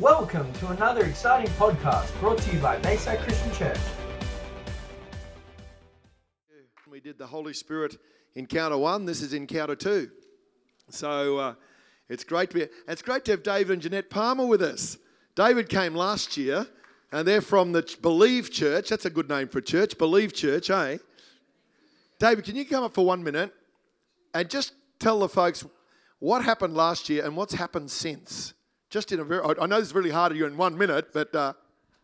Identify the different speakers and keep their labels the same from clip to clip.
Speaker 1: Welcome to another exciting podcast brought to you by Bayside Christian Church.
Speaker 2: We did the Holy Spirit encounter one. This is encounter two. So uh, it's great to be. It's great to have David and Jeanette Palmer with us. David came last year, and they're from the Believe Church. That's a good name for a church. Believe Church, eh? David, can you come up for one minute and just tell the folks what happened last year and what's happened since? Just in a very. I know this is really hard to you in one minute, but. Uh,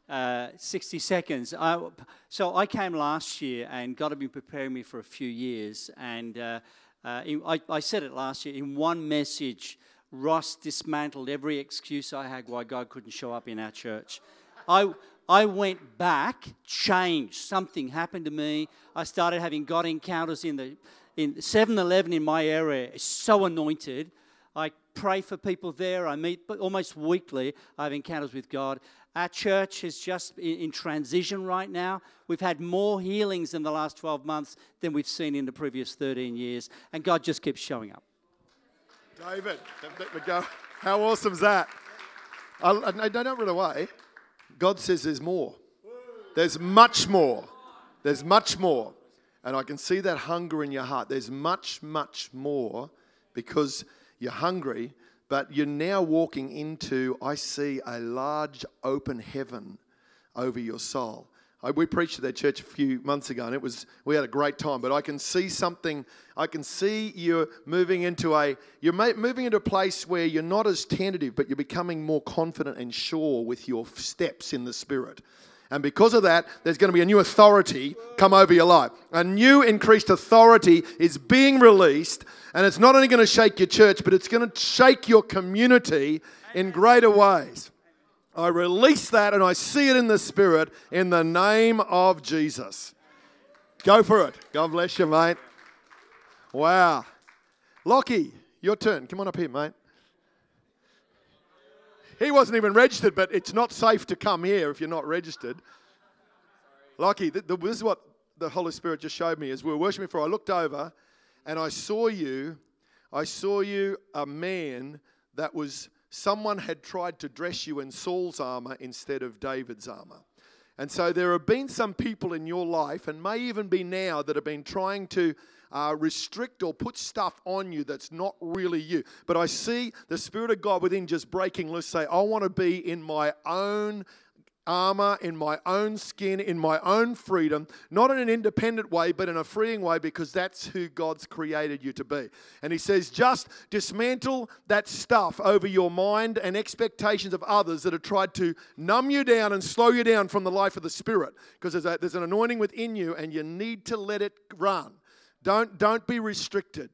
Speaker 3: uh, 60 seconds. I, so I came last year, and God had been preparing me for a few years. And uh, uh, I, I, said it last year in one message. Ross dismantled every excuse I had why God couldn't show up in our church. I, I went back, changed. Something happened to me. I started having God encounters in the in 7-Eleven in my area. It's so anointed. I pray for people there. I meet almost weekly. I have encounters with God. Our church is just in transition right now. We've had more healings in the last 12 months than we've seen in the previous 13 years, and God just keeps showing up.
Speaker 2: David. How awesome is that? I, I don't run away. God says there's more. There's much more. There's much more. And I can see that hunger in your heart. There's much, much more because you're hungry, but you're now walking into, I see a large open heaven over your soul. I, we preached at that church a few months ago, and it was we had a great time. But I can see something. I can see you're moving into a you're moving into a place where you're not as tentative, but you're becoming more confident and sure with your steps in the spirit. And because of that, there's going to be a new authority come over your life. A new increased authority is being released, and it's not only going to shake your church, but it's going to shake your community in greater ways. I release that and I see it in the Spirit in the name of Jesus. Go for it. God bless you, mate. Wow. Lockie, your turn. Come on up here, mate. He wasn't even registered, but it's not safe to come here if you're not registered. Lockie, this is what the Holy Spirit just showed me as we were worshiping before. I looked over and I saw you. I saw you, a man that was someone had tried to dress you in Saul's armor instead of David's armor. And so there have been some people in your life, and may even be now, that have been trying to uh, restrict or put stuff on you that's not really you. But I see the Spirit of God within just breaking loose, say, I want to be in my own armor, in my own skin, in my own freedom, not in an independent way, but in a freeing way, because that's who God's created you to be. And He says, just dismantle that stuff over your mind and expectations of others that have tried to numb you down and slow you down from the life of the Spirit, because there's, there's an anointing within you, and you need to let it run. Don't, don't be restricted.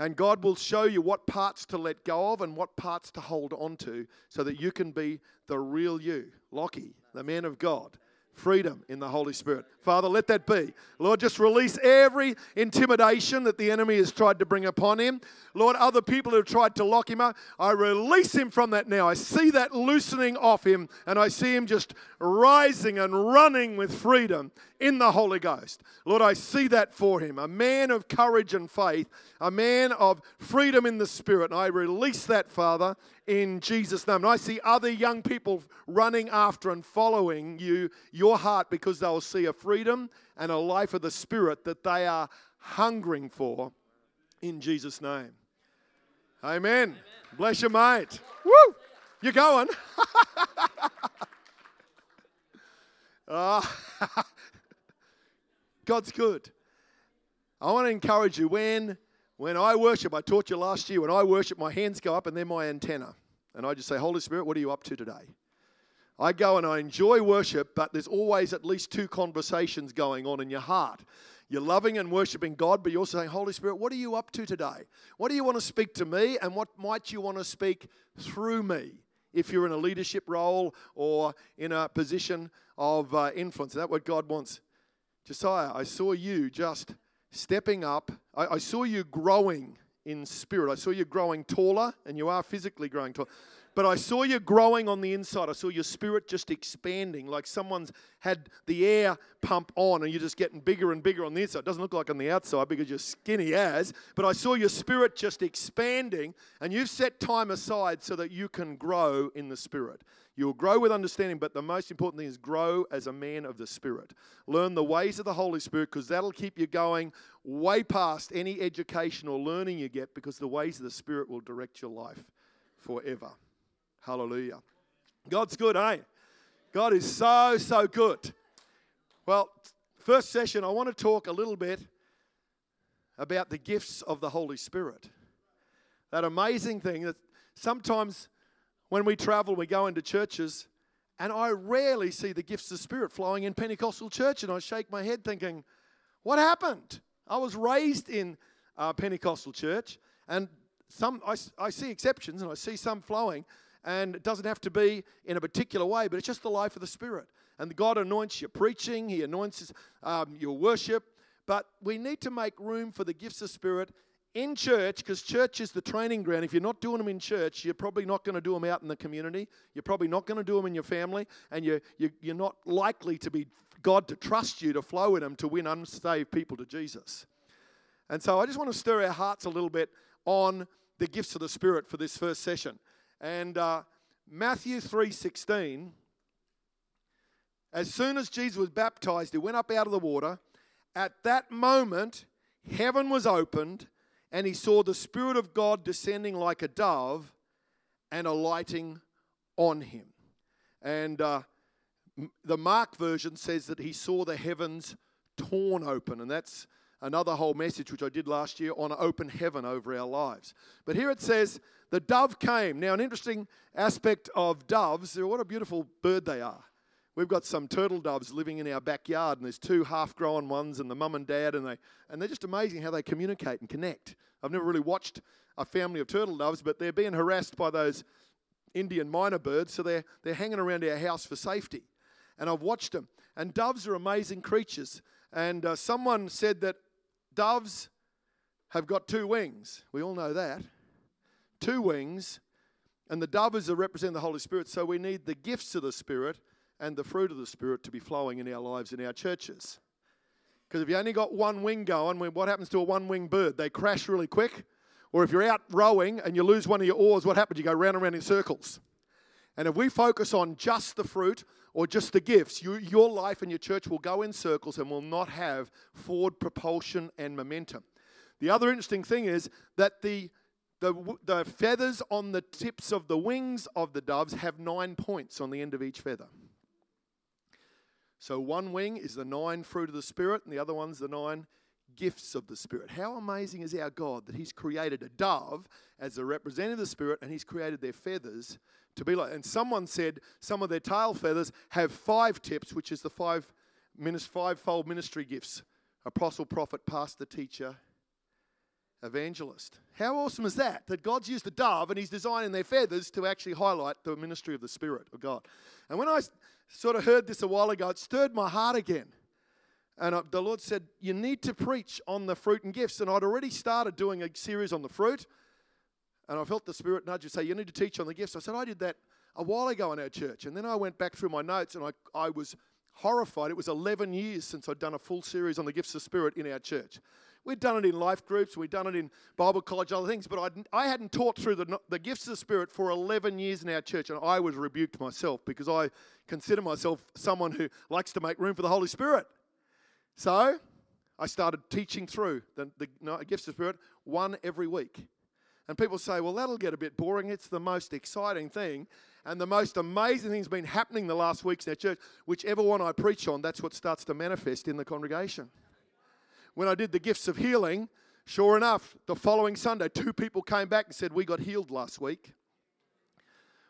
Speaker 2: And God will show you what parts to let go of and what parts to hold on to so that you can be the real you. Lockie, the man of God freedom in the Holy Spirit. Father, let that be. Lord, just release every intimidation that the enemy has tried to bring upon him. Lord, other people who have tried to lock him up, I release him from that now. I see that loosening off him, and I see him just rising and running with freedom in the Holy Ghost. Lord, I see that for him. A man of courage and faith, a man of freedom in the Spirit. And I release that, Father, in Jesus' name. And I see other young people running after and following you, your heart, because they'll see a freedom and a life of the Spirit that they are hungering for in Jesus' name. Amen. Amen. Bless your mate. Woo! You're going. uh, God's good. I want to encourage you when when I worship, I taught you last year, when I worship, my hands go up and they're my antenna. And I just say, Holy Spirit, what are you up to today? I go and I enjoy worship, but there's always at least two conversations going on in your heart. You're loving and worshiping God, but you're also saying, Holy Spirit, what are you up to today? What do you want to speak to me, and what might you want to speak through me if you're in a leadership role or in a position of uh, influence? Is that what God wants? Josiah, I saw you just stepping up. I, I, saw you growing in spirit. I saw you growing taller, and you are physically growing taller. But I saw you growing on the inside. I saw your spirit just expanding, like someone's had the air pump on and you're just getting bigger and bigger on the inside. It doesn't look like on the outside because you're skinny as, but I saw your spirit just expanding and you've set time aside so that you can grow in the spirit. You'll grow with understanding, but the most important thing is grow as a man of the Spirit. Learn the ways of the Holy Spirit because that'll keep you going way past any education or learning you get because the ways of the Spirit will direct your life forever. Hallelujah. God's good, eh? God is so, so good. Well, first session, I want to talk a little bit about the gifts of the Holy Spirit. That amazing thing that sometimes when we travel, we go into churches, and I rarely see the gifts of Spirit flowing in Pentecostal church, and I shake my head thinking, what happened? I was raised in uh, Pentecostal church, and some I, I see exceptions, and I see some flowing, and it doesn't have to be in a particular way, but it's just the life of the Spirit. And God anoints your preaching, He anoints um, your worship, but we need to make room for the gifts of Spirit in church, because church is the training ground. If you're not doing them in church, you're probably not going to do them out in the community. You're probably not going to do them in your family, and you're, you're, not likely to be God to trust you to flow in them to win unsaved people to Jesus. And so I just want to stir our hearts a little bit on the gifts of the Spirit for this first session. And uh, Matthew 3:16, as soon as Jesus was baptized, he went up out of the water. At that moment, heaven was opened and he saw the Spirit of God descending like a dove and alighting on him. And uh, the Mark version says that he saw the heavens torn open, and that's another whole message which I did last year on open heaven over our lives. But here it says, the dove came. Now, an interesting aspect of doves, what a beautiful bird they are. We've got some turtle doves living in our backyard, and there's two half-grown ones, and the mum and dad, and they and they're just amazing how they communicate and connect. I've never really watched a family of turtle doves, but they're being harassed by those Indian myna birds, so they're they're hanging around our house for safety. And I've watched them. And doves are amazing creatures. And uh, someone said that doves have got two wings. We all know that. Two wings, and the dove is a represent the Holy Spirit. So we need the gifts of the Spirit and the fruit of the Spirit to be flowing in our lives, in our churches. Because if you only got one wing going, what happens to a one winged bird? They crash really quick. Or if you're out rowing and you lose one of your oars, what happens? You go round and round in circles. And if we focus on just the fruit or just the gifts, you, your life and your church will go in circles and will not have forward propulsion and momentum. The other interesting thing is that the, the, the feathers on the tips of the wings of the doves have nine points on the end of each feather. So one wing is the nine fruit of the Spirit, and the other one's the nine gifts of the Spirit. How amazing is our God that He's created a dove as a representative of the Spirit, and He's created their feathers to be like. And someone said some of their tail feathers have five tips, which is the five five-fold ministry gifts: apostle, prophet, pastor, teacher, evangelist. How awesome is that? That God's used a dove and He's designing their feathers to actually highlight the ministry of the Spirit of God. And when I sort of heard this a while ago, it stirred my heart again. And the Lord said, You need to preach on the fruit and gifts. And I'd already started doing a series on the fruit. And I felt the Spirit nudge and say, You need to teach on the gifts. I said, I did that a while ago in our church. And then I went back through my notes and I, I was horrified. It was 11 years since I'd done a full series on the gifts of Spirit in our church. We'd done it in life groups, we'd done it in Bible college, other things, but I'd, I had not taught through the, the gifts of the Spirit for 11 years in our church, and I was rebuked myself because I consider myself someone who likes to make room for the Holy Spirit. So I started teaching through the, the gifts of Spirit, one every week. And people say, well, that'll get a bit boring. It's the most exciting thing. And the most amazing thing's been happening the last weeks in our church. Whichever one I preach on, that's what starts to manifest in the congregation when I did the gifts of healing, sure enough, the following Sunday, two people came back and said, We got healed last week.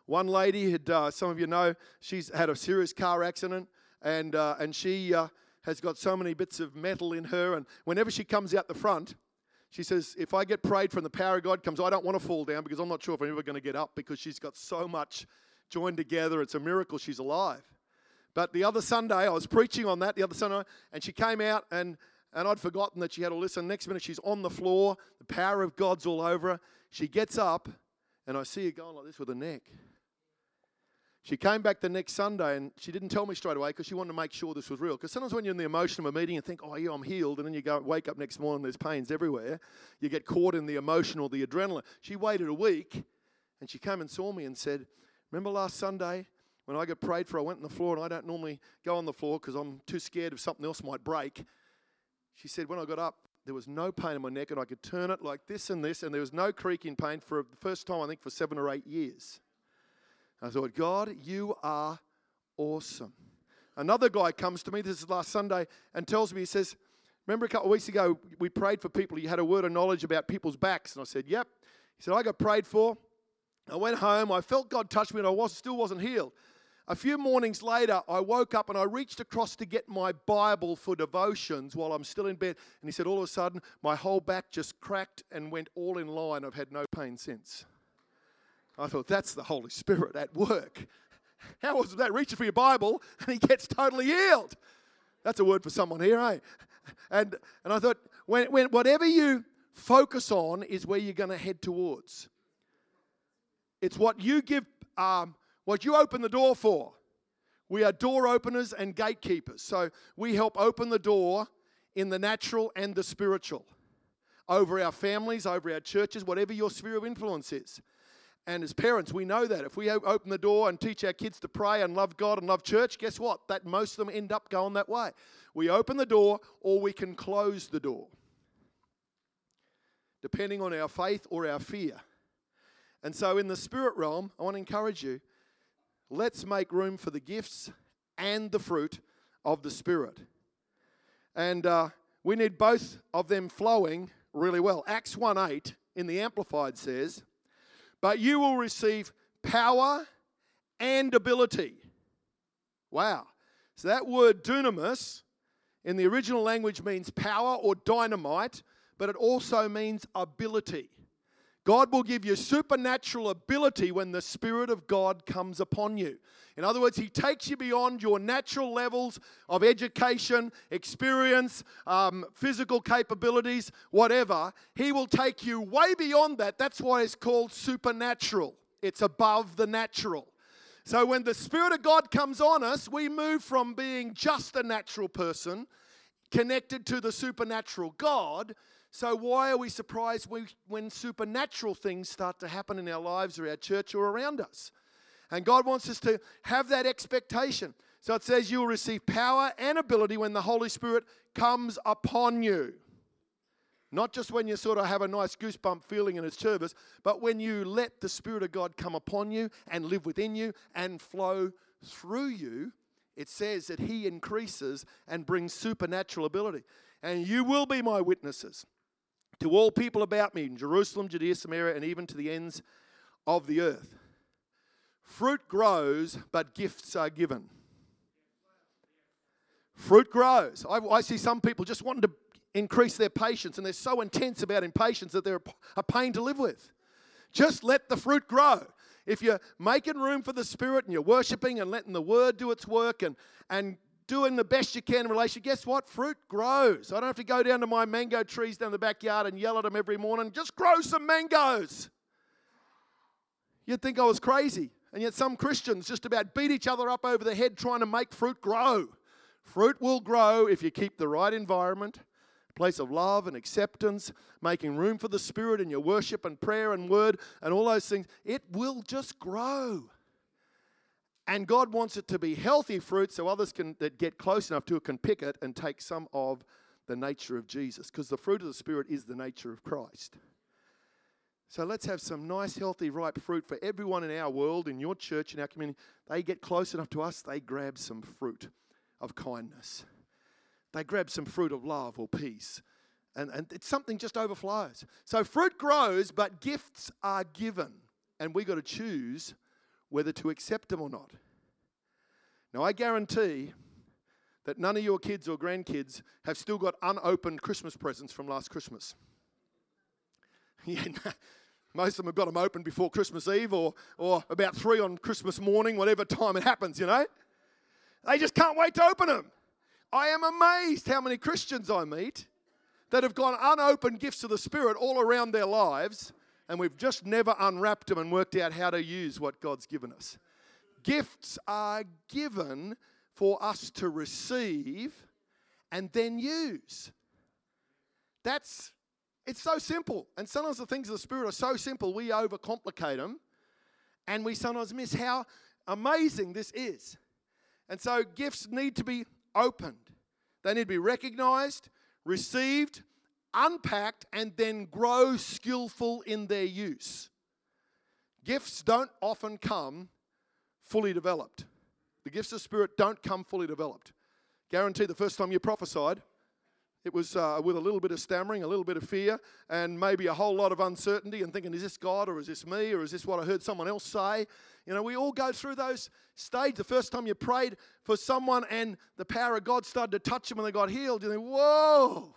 Speaker 2: One lady had, uh, some of you know, she's had a serious car accident and, uh, and she uh, has got so many bits of metal in her. And whenever she comes out the front, she says, If I get prayed from the power of God comes, I don't want to fall down because I'm not sure if I'm ever going to get up because she's got so much joined together. It's a miracle she's alive. But the other Sunday, I was preaching on that the other Sunday, and she came out and and I'd forgotten that she had all this. And next minute, she's on the floor. The power of God's all over her. She gets up, and I see her going like this with her neck. She came back the next Sunday and she didn't tell me straight away because she wanted to make sure this was real. Because sometimes when you're in the emotion of a meeting and think, oh, yeah, I'm healed, and then you go wake up next morning, there's pains everywhere, you get caught in the emotional, the adrenaline. She waited a week and she came and saw me and said, Remember last Sunday when I got prayed for? I went on the floor and I don't normally go on the floor because I'm too scared if something else might break. She said, When I got up, there was no pain in my neck and I could turn it like this and this, and there was no creaking pain for the first time, I think, for seven or eight years. I thought, God, you are awesome. Another guy comes to me, this is last Sunday, and tells me, he says, Remember a couple of weeks ago, we prayed for people. You had a word of knowledge about people's backs. And I said, Yep. He said, I got prayed for. I went home. I felt God touch me, and I was, still wasn't healed. A few mornings later, I woke up and I reached across to get my Bible for devotions while I'm still in bed. And he said, All of a sudden, my whole back just cracked and went all in line. I've had no pain since. I thought, That's the Holy Spirit at work. How was that? Reaching for your Bible and he gets totally healed. That's a word for someone here, eh? And, and I thought, when, when, whatever you focus on is where you're going to head towards. It's what you give um, what you open the door for. We are door openers and gatekeepers. So we help open the door in the natural and the spiritual over our families, over our churches, whatever your sphere of influence is. And as parents, we know that if we open the door and teach our kids to pray and love God and love church, guess what? That most of them end up going that way. We open the door or we can close the door, depending on our faith or our fear. And so, in the spirit realm, I want to encourage you let's make room for the gifts and the fruit of the Spirit. And uh, we need both of them flowing really well. Acts 1 8 in the Amplified says, But you will receive power and ability. Wow. So that word dunamis in the original language means power or dynamite, but it also means ability. God will give you supernatural ability when the Spirit of God comes upon you. In other words, He takes you beyond your natural levels of education, experience, um, physical capabilities, whatever. He will take you way beyond that. That's why it's called supernatural, it's above the natural. So when the Spirit of God comes on us, we move from being just a natural person connected to the supernatural God so, why are we surprised when supernatural things start to happen in our lives or our church or around us? And God wants us to have that expectation. So it says, You will receive power and ability when the Holy Spirit comes upon you. Not just when you sort of have a nice goosebump feeling in its service, but when you let the Spirit of God come upon you and live within you and flow through you, it says that He increases and brings supernatural ability. And you will be my witnesses to all people about me in Jerusalem, Judea, Samaria, and even to the ends of the earth. Fruit grows, but gifts are given. Fruit grows. I, I, see some people just wanting to increase their patience, and they're so intense about impatience that they're a pain to live with. Just let the fruit grow. If you're making room for the Spirit and you're worshiping and letting the Word do its work and, and doing the best you can in relation, guess what? Fruit grows. I don't have to go down to my mango trees down the backyard and yell at them every morning, just grow some mangoes. You'd think I was crazy. And yet, some Christians just about beat each other up over the head trying to make fruit grow. Fruit will grow if you keep the right environment, place of love and acceptance, making room for the Spirit in your worship and prayer and word and all those things. It will just grow. And God wants it to be healthy fruit so others can that get close enough to it can pick it and take some of the nature of Jesus. Because the fruit of the Spirit is the nature of Christ. So let's have some nice, healthy, ripe fruit for everyone in our world, in your church, in our community. They get close enough to us, they grab some fruit of kindness. They grab some fruit of love or peace. And, and it's something just overflows. So fruit grows, but gifts are given. And we got to choose whether to accept them or not. Now, I guarantee that none of your kids or grandkids have still got unopened Christmas presents from last Christmas. yeah, most of them have got them open before Christmas Eve or, or about three on Christmas morning, whatever time it happens, you know. They just can't wait to open them. I am amazed how many Christians I meet that have got unopened gifts of the Spirit all around their lives and we've just never unwrapped them and worked out how to use what God's given us. Gifts are given for us to receive and then use. That's it's so simple. And sometimes the things of the Spirit are so simple, we overcomplicate them and we sometimes miss how amazing this is. And so gifts need to be opened, they need to be recognized, received, unpacked, and then grow skillful in their use. Gifts don't often come fully developed. The gifts of Spirit don't come fully developed. Guarantee the first time you prophesied, it was uh, with a little bit of stammering, a little bit of fear, and maybe a whole lot of uncertainty, and thinking, is this God or is this me or is this what I heard someone else say? You know, we all go through those stages. The first time you prayed for someone and the power of God started to touch them and they got healed, you think, whoa.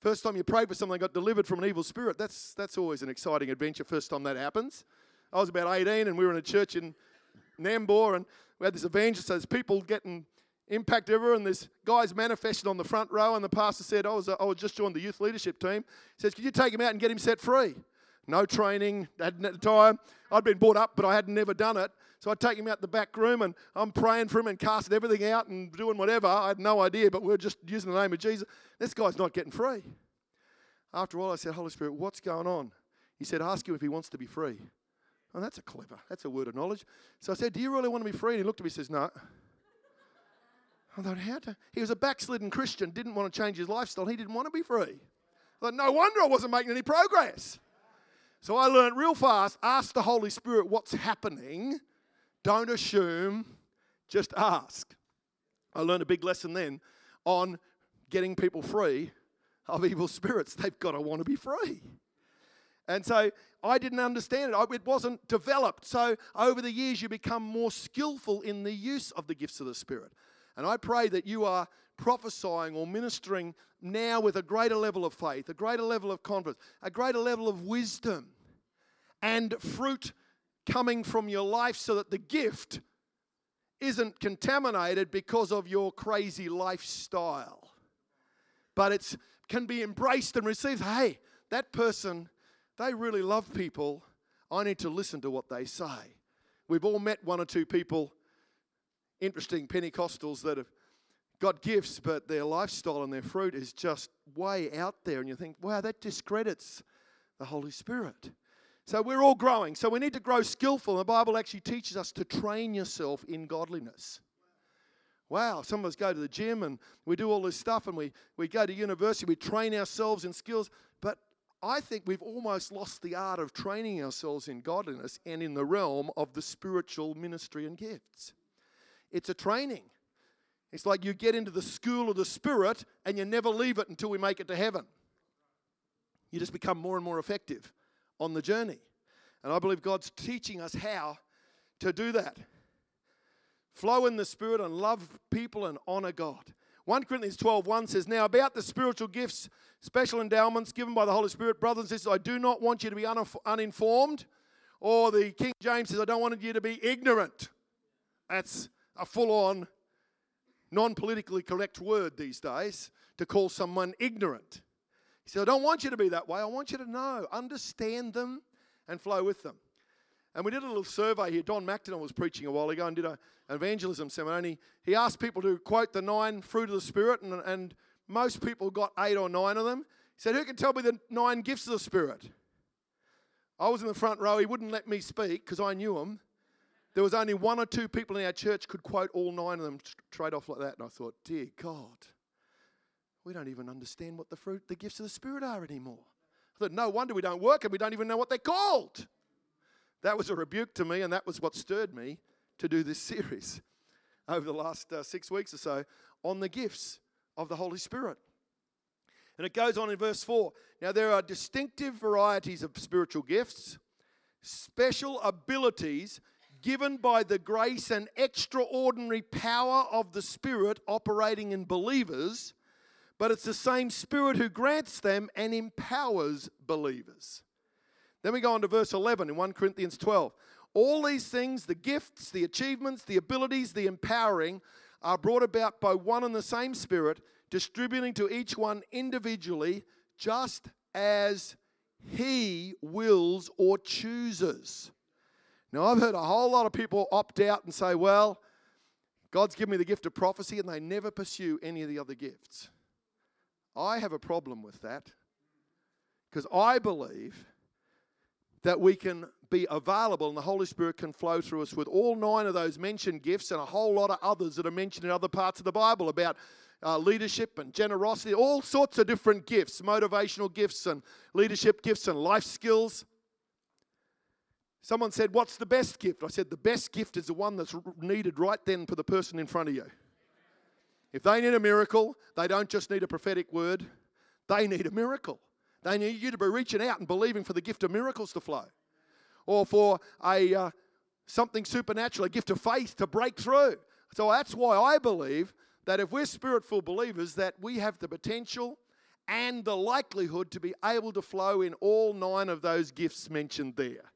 Speaker 2: First time you prayed for someone got delivered from an evil spirit, that's, that's always an exciting adventure, first time that happens. I was about 18 and we were in a church in Nambour and we had this evangelist, there's people getting impact ever, and this guy's manifested on the front row, and the pastor said, I was, uh, I was just joined the youth leadership team. He says, Could you take him out and get him set free? No training, hadn't at the time. I'd been brought up, but I had never done it. So I'd take him out the back room and I'm praying for him and casting everything out and doing whatever. I had no idea, but we are just using the name of Jesus. This guy's not getting free. After all, I said, Holy Spirit, what's going on? He said, Ask him if he wants to be free. Oh, that's a clever, that's a word of knowledge. So I said, Do you really want to be free? And he looked at me and says, No. I thought, how to? He was a backslidden Christian, didn't want to change his lifestyle. He didn't want to be free. I thought, no wonder I wasn't making any progress. So I learned real fast ask the Holy Spirit what's happening. Don't assume, just ask. I learned a big lesson then on getting people free of evil spirits. They've got to want to be free. And so I didn't understand it. It wasn't developed. So over the years, you become more skillful in the use of the gifts of the Spirit. And I pray that you are prophesying or ministering now with a greater level of faith, a greater level of confidence, a greater level of wisdom, and fruit coming from your life so that the gift isn't contaminated because of your crazy lifestyle. But it can be embraced and received. Hey, that person, they really love people. I need to listen to what they say. We've all met one or two people interesting Pentecostals that have got gifts, but their lifestyle and their fruit is just way out there. And you think, wow, that discredits the Holy Spirit. So we're all growing. So we need to grow skillful. The Bible actually teaches us to train yourself in godliness. Wow, some of us go to the gym and we do all this stuff and we, we go to university, we train ourselves in skills. But I think we've almost lost the art of training ourselves in godliness and in the realm of the spiritual ministry and gifts. It's a training. It's like you get into the school of the Spirit and you never leave it until we make it to heaven. You just become more and more effective on the journey. And I believe God's teaching us how to do that. Flow in the Spirit and love people and honor God. 1 Corinthians 12 1 says, Now about the spiritual gifts, special endowments given by the Holy Spirit, brothers and sisters, I do not want you to be uninformed. Or the King James says, I don't want you to be ignorant. That's a full on, non politically correct word these days to call someone ignorant. He said, I don't want you to be that way. I want you to know, understand them, and flow with them. And we did a little survey here. Don MacDonald was preaching a while ago and did a, an evangelism seminar. And he, he asked people to quote the nine fruit of the Spirit, and, and most people got eight or nine of them. He said, Who can tell me the nine gifts of the Spirit? I was in the front row. He wouldn't let me speak because I knew them there was only one or two people in our church could quote all nine of them straight off like that. And I thought, dear God, we don't even understand what the fruit, the gifts of the Spirit are anymore. I thought, no wonder we don't work and we don't even know what they're called. That was a rebuke to me, and that was what stirred me to do this series over the last uh, six weeks or so on the gifts of the Holy Spirit. And it goes on in verse 4. Now, there are distinctive varieties of spiritual gifts, special abilities given by the grace and extraordinary power of the Spirit operating in believers, but it's the same Spirit who grants them and empowers believers. Then we go on to verse 11 in 1 Corinthians 12. All these things, the gifts, the achievements, the abilities, the empowering, are brought about by one and the same Spirit, distributing to each one individually, just as He wills or chooses. Now, I've heard a whole lot of people opt out and say, well, God's given me the gift of prophecy, and they never pursue any of the other gifts. I have a problem with that because I believe that we can be available and the Holy Spirit can flow through us with all nine of those mentioned gifts and a whole lot of others that are mentioned in other parts of the Bible about uh, leadership and generosity, all sorts of different gifts, motivational gifts and leadership gifts and life skills. Someone said, What's the best gift? I said, The best gift is the one that's needed right then for the person in front of you. If they need a miracle, they don't just need a prophetic word, they need a miracle. They need you to be reaching out and believing for the gift of miracles to flow or for a uh, something supernatural, a gift of faith to break through. So that's why I believe that if we're spirit-filled believers, that we have the potential and the likelihood to be able to flow in all nine of those gifts mentioned there.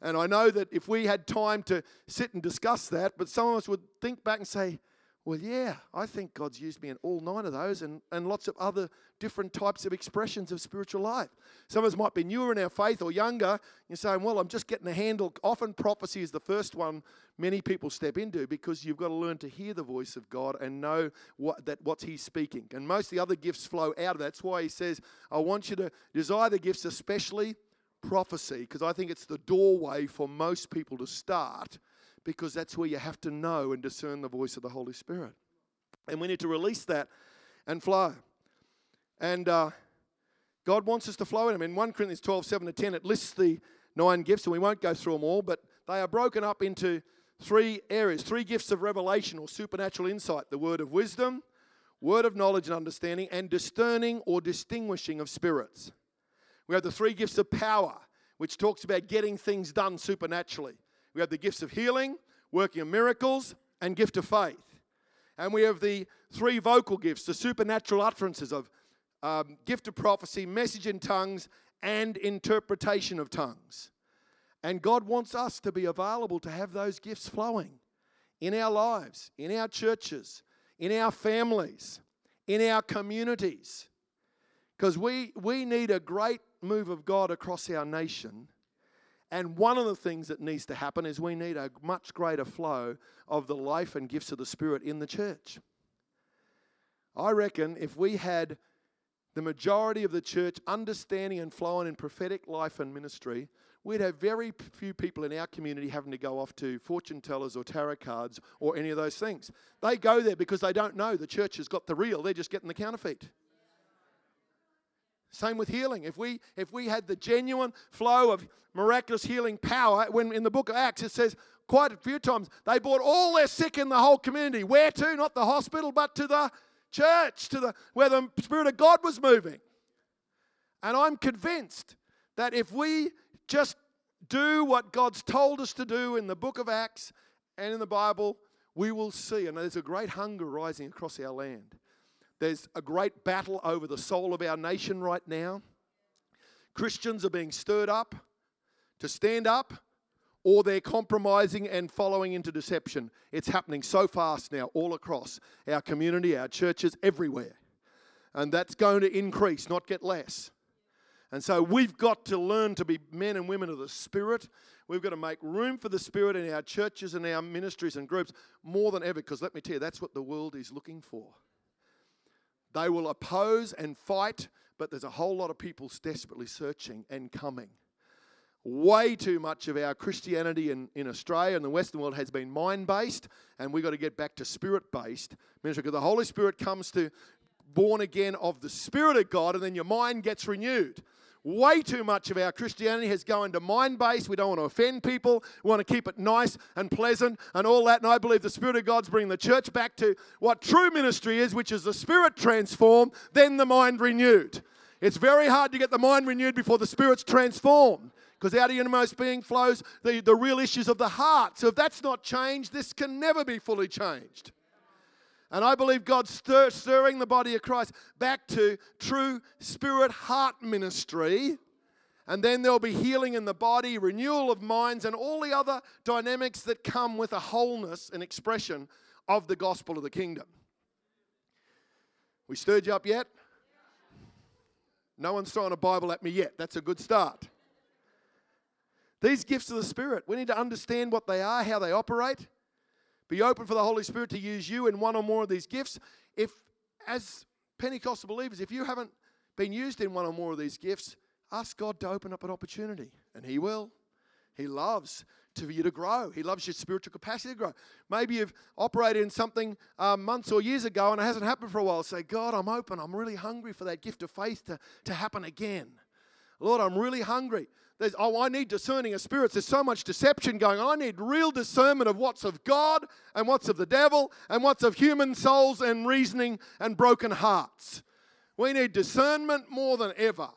Speaker 2: And I know that if we had time to sit and discuss that, but some of us would think back and say, well, yeah, I think God's used me in all nine of those and, and lots of other different types of expressions of spiritual life. Some of us might be newer in our faith or younger. You're saying, well, I'm just getting a handle. Often prophecy is the first one many people step into because you've got to learn to hear the voice of God and know what, that what He's speaking. And most of the other gifts flow out of that. That's why He says, I want you to desire the gifts, especially prophecy, because I think it's the doorway for most people to start because that's where you have to know and discern the voice of the Holy Spirit. And we need to release that and flow. And uh, God wants us to flow in Him. In 1 Corinthians 12, 7 to 10, it lists the nine gifts, and we won't go through them all, but they are broken up into three areas three gifts of revelation or supernatural insight the word of wisdom, word of knowledge and understanding, and discerning or distinguishing of spirits. We have the three gifts of power, which talks about getting things done supernaturally. We have the gifts of healing, working of miracles, and gift of faith. And we have the three vocal gifts, the supernatural utterances of um, gift of prophecy, message in tongues, and interpretation of tongues. And God wants us to be available to have those gifts flowing in our lives, in our churches, in our families, in our communities. Because we, we need a great move of God across our nation and one of the things that needs to happen is we need a much greater flow of the life and gifts of the Spirit in the church. I reckon if we had the majority of the church understanding and flowing in prophetic life and ministry, we'd have very few people in our community having to go off to fortune tellers or tarot cards or any of those things. They go there because they don't know the church has got the real, they're just getting the counterfeit. Same with healing. If we if we had the genuine flow of miraculous healing power, when in the book of Acts it says quite a few times they brought all their sick in the whole community. Where to? Not the hospital, but to the church, to the where the Spirit of God was moving. And I'm convinced that if we just do what God's told us to do in the book of Acts and in the Bible, we will see. And there's a great hunger rising across our land. There's a great battle over the soul of our nation right now. Christians are being stirred up to stand up, or they're compromising and following into deception. It's happening so fast now, all across our community, our churches, everywhere. And that's going to increase, not get less. And so we've got to learn to be men and women of the Spirit. We've got to make room for the Spirit in our churches and our ministries and groups more than ever, because let me tell you, that's what the world is looking for. They will oppose and fight, but there's a whole lot of people desperately searching and coming. Way too much of our Christianity in, in Australia and the Western world has been mind based, and we've got to get back to spirit based ministry because the Holy Spirit comes to born again of the Spirit of God, and then your mind gets renewed. Way too much of our Christianity has gone to mind based. We don't want to offend people. We want to keep it nice and pleasant and all that. And I believe the Spirit of God's bringing the church back to what true ministry is, which is the Spirit transformed, then the mind renewed. It's very hard to get the mind renewed before the Spirit's transformed because out of your innermost being flows the, the real issues of the heart. So if that's not changed, this can never be fully changed. And I believe God's stir, stirring the body of Christ back to true spirit heart ministry. And then there'll be healing in the body, renewal of minds, and all the other dynamics that come with a wholeness and expression of the gospel of the kingdom. We stirred you up yet? No one's throwing a Bible at me yet. That's a good start. These gifts of the Spirit, we need to understand what they are, how they operate. Be open for the Holy Spirit to use you in one or more of these gifts. If, as Pentecostal believers, if you haven't been used in one or more of these gifts, ask God to open up an opportunity, and He will. He loves for you to grow. He loves your spiritual capacity to grow. Maybe you've operated in something um, months or years ago and it hasn't happened for a while. Say, God, I'm open. I'm really hungry for that gift of faith to, to happen again. Lord, I'm really hungry. There's, oh, I need discerning of spirits. There's so much deception going on. I need real discernment of what's of God and what's of the devil and what's of human souls and reasoning and broken hearts. We need discernment more than ever.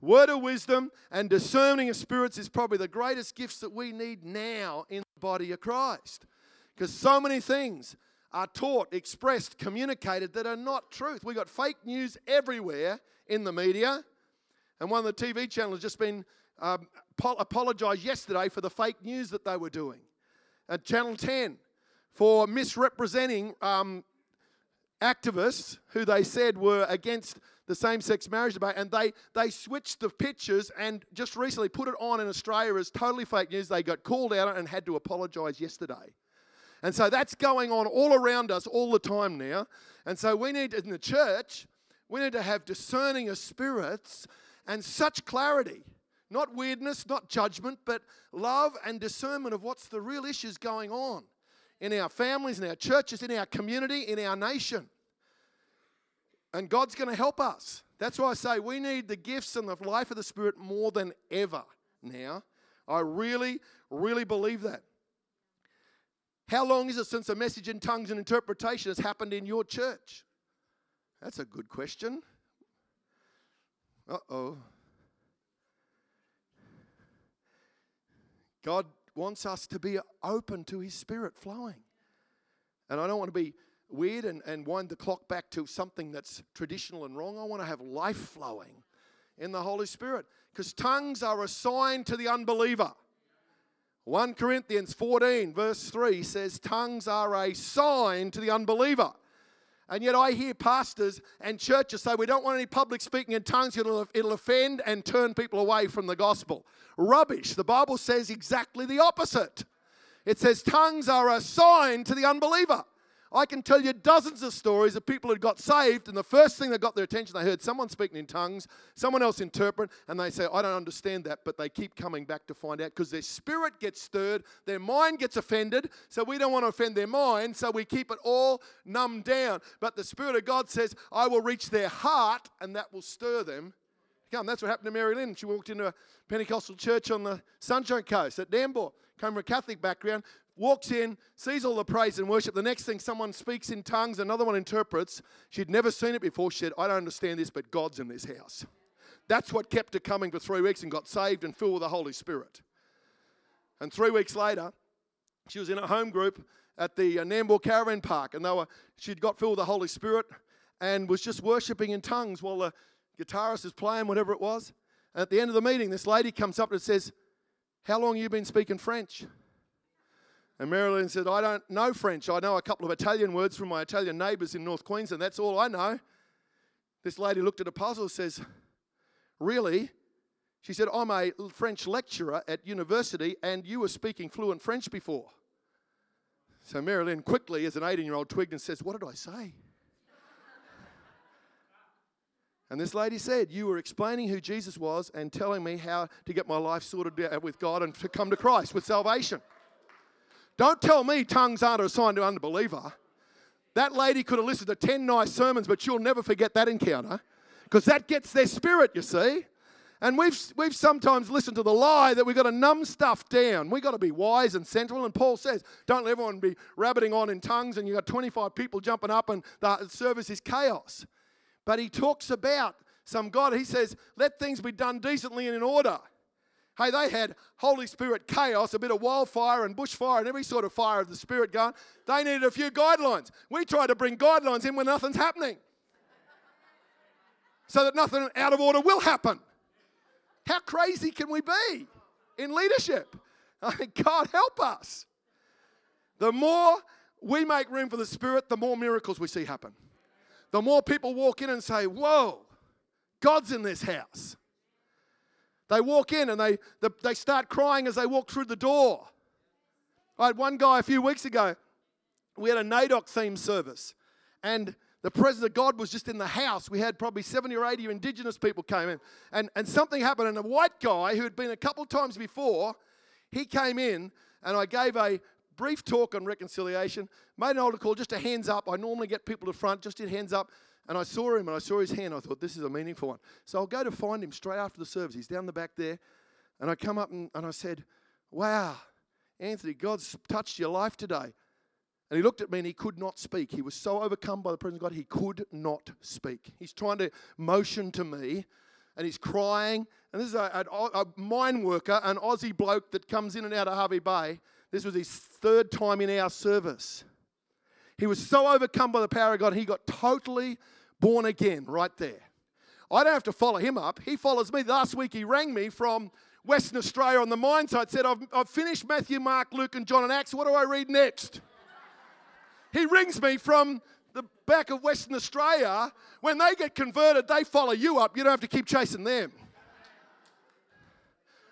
Speaker 2: Word of wisdom and discerning of spirits is probably the greatest gifts that we need now in the body of Christ. Because so many things are taught, expressed, communicated that are not truth. We got fake news everywhere in the media. And one of the TV channels just been um, apologized yesterday for the fake news that they were doing. At Channel 10 for misrepresenting um, activists who they said were against the same sex marriage debate, and they, they switched the pictures and just recently put it on in Australia as totally fake news. They got called out and had to apologise yesterday. And so that's going on all around us all the time now. And so we need, in the church, we need to have discerning of spirits and such clarity. Not weirdness, not judgment, but love and discernment of what's the real issues going on in our families, in our churches, in our community, in our nation. And God's going to help us. That's why I say we need the gifts and the life of the Spirit more than ever now. I really, really believe that. How long is it since a message in tongues and interpretation has happened in your church? That's a good question. Uh oh. God wants us to be open to His Spirit flowing. And I don't want to be weird and, and wind the clock back to something that's traditional and wrong. I want to have life flowing in the Holy Spirit because tongues are a sign to the unbeliever. 1 Corinthians 14, verse 3 says, Tongues are a sign to the unbeliever. And yet I hear pastors and churches say we don't want any public speaking in tongues, it'll, it'll offend and turn people away from the gospel. Rubbish. The Bible says exactly the opposite. It says tongues are a sign to the unbeliever. I can tell you dozens of stories of people who got saved, and the first thing that got their attention, they heard someone speaking in tongues, someone else interpret, and they say, I don't understand that, but they keep coming back to find out because their spirit gets stirred, their mind gets offended, so we don't want to offend their mind, so we keep it all numbed down. But the Spirit of God says, I will reach their heart, and that will stir them. Come, that's what happened to Marilyn. She walked into a Pentecostal church on the Sunshine Coast at Nambour. Came from a Catholic background, walks in, sees all the praise and worship. The next thing, someone speaks in tongues, another one interprets. She'd never seen it before. She said, I don't understand this, but God's in this house. That's what kept her coming for three weeks and got saved and filled with the Holy Spirit. And three weeks later, she was in a home group at the uh, Nambour Caravan Park, and they were, she'd got filled with the Holy Spirit and was just worshiping in tongues while the guitarist is playing, whatever it was. And at the end of the meeting, this lady comes up and says, How long have you been speaking French? And Marilyn said, I don't know French. I know a couple of Italian words from my Italian neighbours in North Queensland. That's all I know. This lady looked at a puzzle and says, Really? She said, I'm a French lecturer at university and you were speaking fluent French before. So Marilyn quickly, as an 18 year old, twigged and says, What did I say? And this lady said, You were explaining who Jesus was and telling me how to get my life sorted out with God and to come to Christ with salvation. Don't tell me tongues aren't a sign to unbeliever. That lady could have listened to 10 nice sermons, but she'll never forget that encounter because that gets their spirit, you see. And we've, we've sometimes listened to the lie that we've got to numb stuff down. We've got to be wise and sensible. And Paul says, don't let everyone be rabbiting on in tongues and you've got 25 people jumping up and the service is chaos. But he talks about some God, he says, let things be done decently and in order. Hey, they had Holy Spirit chaos, a bit of wildfire and bushfire and every sort of fire of the Spirit going. They needed a few guidelines. We try to bring guidelines in when nothing's happening so that nothing out of order will happen. How crazy can we be in leadership? I mean, God help us. The more we make room for the Spirit, the more miracles we see happen. The more people walk in and say, Whoa, God's in this house. They walk in and they, they start crying as they walk through the door. I had one guy a few weeks ago, we had a NAIDOC theme service, and the presence of God was just in the house. We had probably 70 or 80 indigenous people came in, and, and something happened, and a white guy who had been a couple times before, he came in, and I gave a brief talk on reconciliation, made an altar call, just a hands up. I normally get people to front, just did hands up. And I saw him and I saw his hand. I thought, this is a meaningful one. So I'll go to find him straight after the service. He's down the back there. And I come up and, and I said, Wow, Anthony, God's touched your life today. And he looked at me and he could not speak. He was so overcome by the presence of God, he could not speak. He's trying to motion to me and he's crying. And this is a, a, a mine worker, an Aussie bloke that comes in and out of Hervey Bay. This was his third time in our service. He was so overcome by the power of God, he got totally born again right there. I don't have to follow him up. He follows me. Last week he rang me from Western Australia on the mine site, said, I've, I've finished Matthew, Mark, Luke, and John and Acts. What do I read next? he rings me from the back of Western Australia. When they get converted, they follow you up. You don't have to keep chasing them.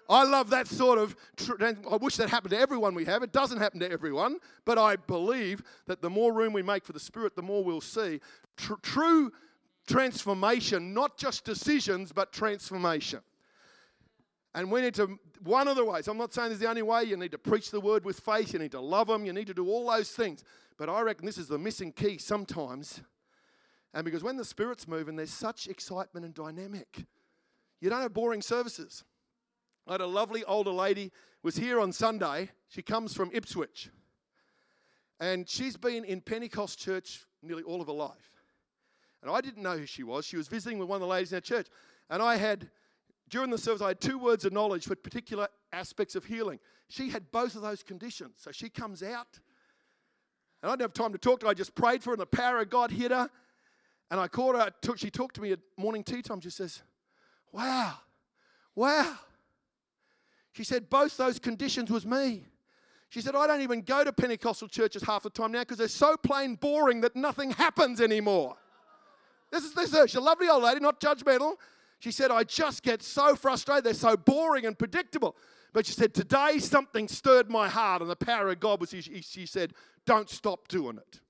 Speaker 2: I love that sort of. I wish that happened to everyone we have. It doesn't happen to everyone, but I believe that the more room we make for the Spirit, the more we'll see tr- true transformation, not just decisions, but transformation. And we need to, one of the ways, I'm not saying this is the only way, you need to preach the word with faith, you need to love them, you need to do all those things. But I reckon this is the missing key sometimes. And because when the Spirit's moving, there's such excitement and dynamic. You don't have boring services. I had a lovely older lady was here on Sunday. She comes from Ipswich. And she's been in Pentecost church nearly all of her life. And I didn't know who she was. She was visiting with one of the ladies in our church. And I had, during the service, I had two words of knowledge for particular aspects of healing. She had both of those conditions. So she comes out. And I didn't have time to talk to her. I just prayed for her, and the power of God hit her. And I called her. She talked to me at morning tea time. She says, Wow, wow. She said, both those conditions was me. She said, I don't even go to Pentecostal churches half the time now because they're so plain boring that nothing happens anymore. This is this. She's a lovely old lady, not judgmental. She said, I just get so frustrated. They're so boring and predictable. But she said, Today something stirred my heart, and the power of God was, she, she said, Don't stop doing it.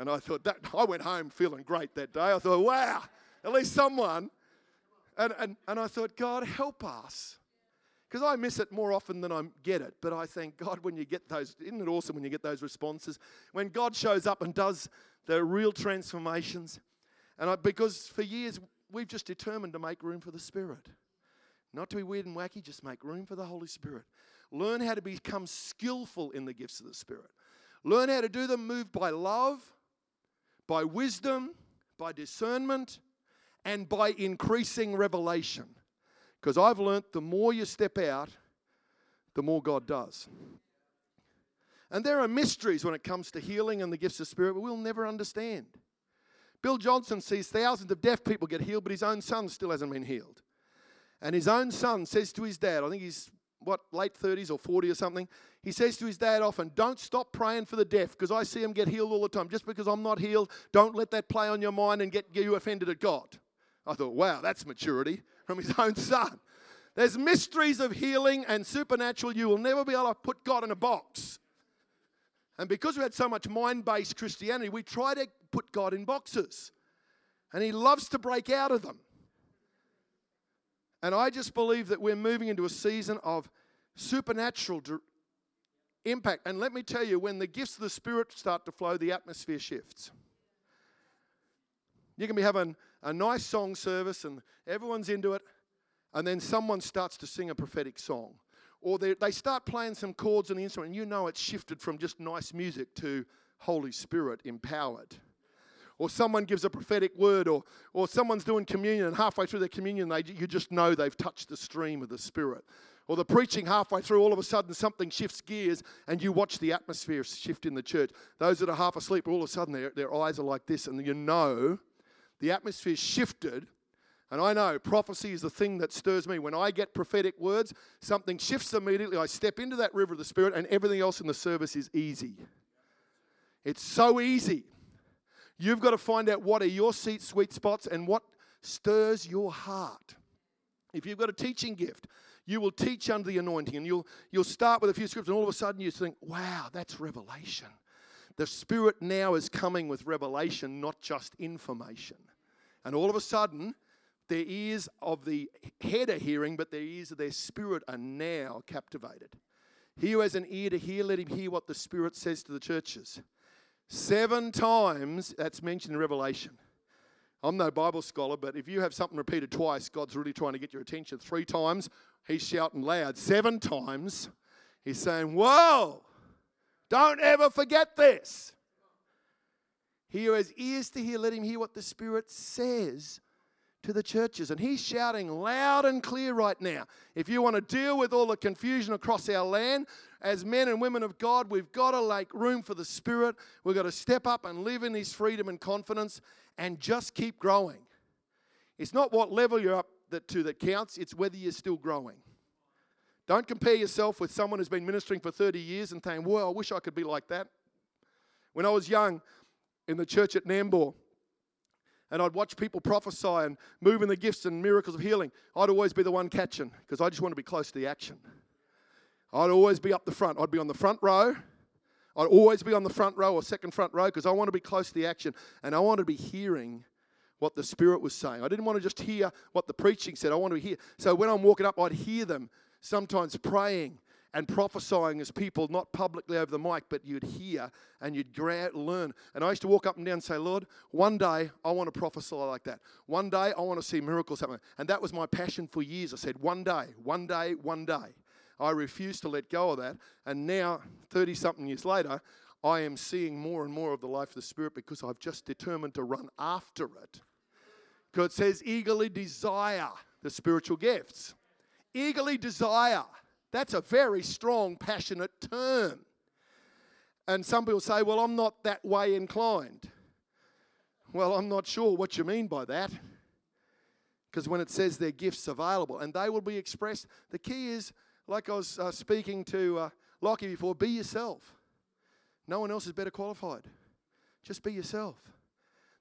Speaker 2: And I thought, that, I went home feeling great that day. I thought, wow, at least someone. And, and, and I thought, God, help us because I miss it more often than I get it. But I thank God when you get those. Isn't it awesome when you get those responses? When God shows up and does the real transformations. And I, because for years we've just determined to make room for the Spirit. Not to be weird and wacky, just make room for the Holy Spirit. Learn how to become skillful in the gifts of the Spirit. Learn how to do them moved by love, by wisdom, by discernment, and by increasing revelation. Because I've learnt the more you step out, the more God does. And there are mysteries when it comes to healing and the gifts of spirit but we'll never understand. Bill Johnson sees thousands of deaf people get healed, but his own son still hasn't been healed. And his own son says to his dad, I think he's what, late 30s or 40 or something, he says to his dad often, Don't stop praying for the deaf because I see them get healed all the time. Just because I'm not healed, don't let that play on your mind and get you offended at God. I thought, wow, that's maturity from his own son. There's mysteries of healing and supernatural. You will never be able to put God in a box. And because we had so much mind based Christianity, we try to put God in boxes. And He loves to break out of them. And I just believe that we're moving into a season of supernatural impact. And let me tell you, when the gifts of the Spirit start to flow, the atmosphere shifts. You can be having a nice song service and everyone's into it, and then someone starts to sing a prophetic song. Or they, they start playing some chords on the instrument, and you know it's shifted from just nice music to Holy Spirit empowered. Or someone gives a prophetic word, or, or someone's doing communion, and halfway through the communion, they, you just know they've touched the stream of the Spirit. Or the preaching halfway through, all of a sudden something shifts gears, and you watch the atmosphere shift in the church. Those that are half asleep, all of a sudden their, their eyes are like this, and you know the atmosphere shifted. And I know prophecy is the thing that stirs me. When I get prophetic words, something shifts immediately. I step into that river of the Spirit, and everything else in the service is easy. It's so easy. You've got to find out what are your seat sweet spots and what stirs your heart. If you've got a teaching gift, you will teach under the anointing and you'll, you'll start with a few scriptures and all of a sudden you think, wow, that's revelation. The Spirit now is coming with revelation, not just information. And all of a sudden, their ears of the head are hearing, but their ears of their spirit are now captivated. He who has an ear to hear, let him hear what the Spirit says to the churches. Seven times that's mentioned in Revelation. I'm no Bible scholar, but if you have something repeated twice, God's really trying to get your attention. Three times, he's shouting loud. Seven times, he's saying, Whoa, don't ever forget this. He who has ears to hear, let him hear what the Spirit says to the churches. And he's shouting loud and clear right now. If you want to deal with all the confusion across our land, as men and women of God, we've got to make room for the Spirit. We've got to step up and live in His freedom and confidence and just keep growing. It's not what level you're up to that counts, it's whether you're still growing. Don't compare yourself with someone who's been ministering for 30 years and saying, Well, I wish I could be like that. When I was young in the church at Nambour, and I'd watch people prophesy and move in the gifts and miracles of healing, I'd always be the one catching because I just want to be close to the action. I'd always be up the front. I'd be on the front row. I'd always be on the front row or second front row because I want to be close to the action and I want to be hearing what the Spirit was saying. I didn't want to just hear what the preaching said. I want to hear. So when I'm walking up, I'd hear them sometimes praying and prophesying as people, not publicly over the mic, but you'd hear and you'd learn. And I used to walk up and down and say, Lord, one day I want to prophesy like that. One day I want to see miracles happen. And that was my passion for years. I said, one day, one day, one day. I refused to let go of that. And now, 30 something years later, I am seeing more and more of the life of the Spirit because I've just determined to run after it. It says, eagerly desire the spiritual gifts. Eagerly desire. That's a very strong, passionate term. And some people say, well, I'm not that way inclined. Well, I'm not sure what you mean by that. Because when it says their gifts available and they will be expressed, the key is, like I was uh, speaking to uh, Lockie before, be yourself. No one else is better qualified. Just be yourself.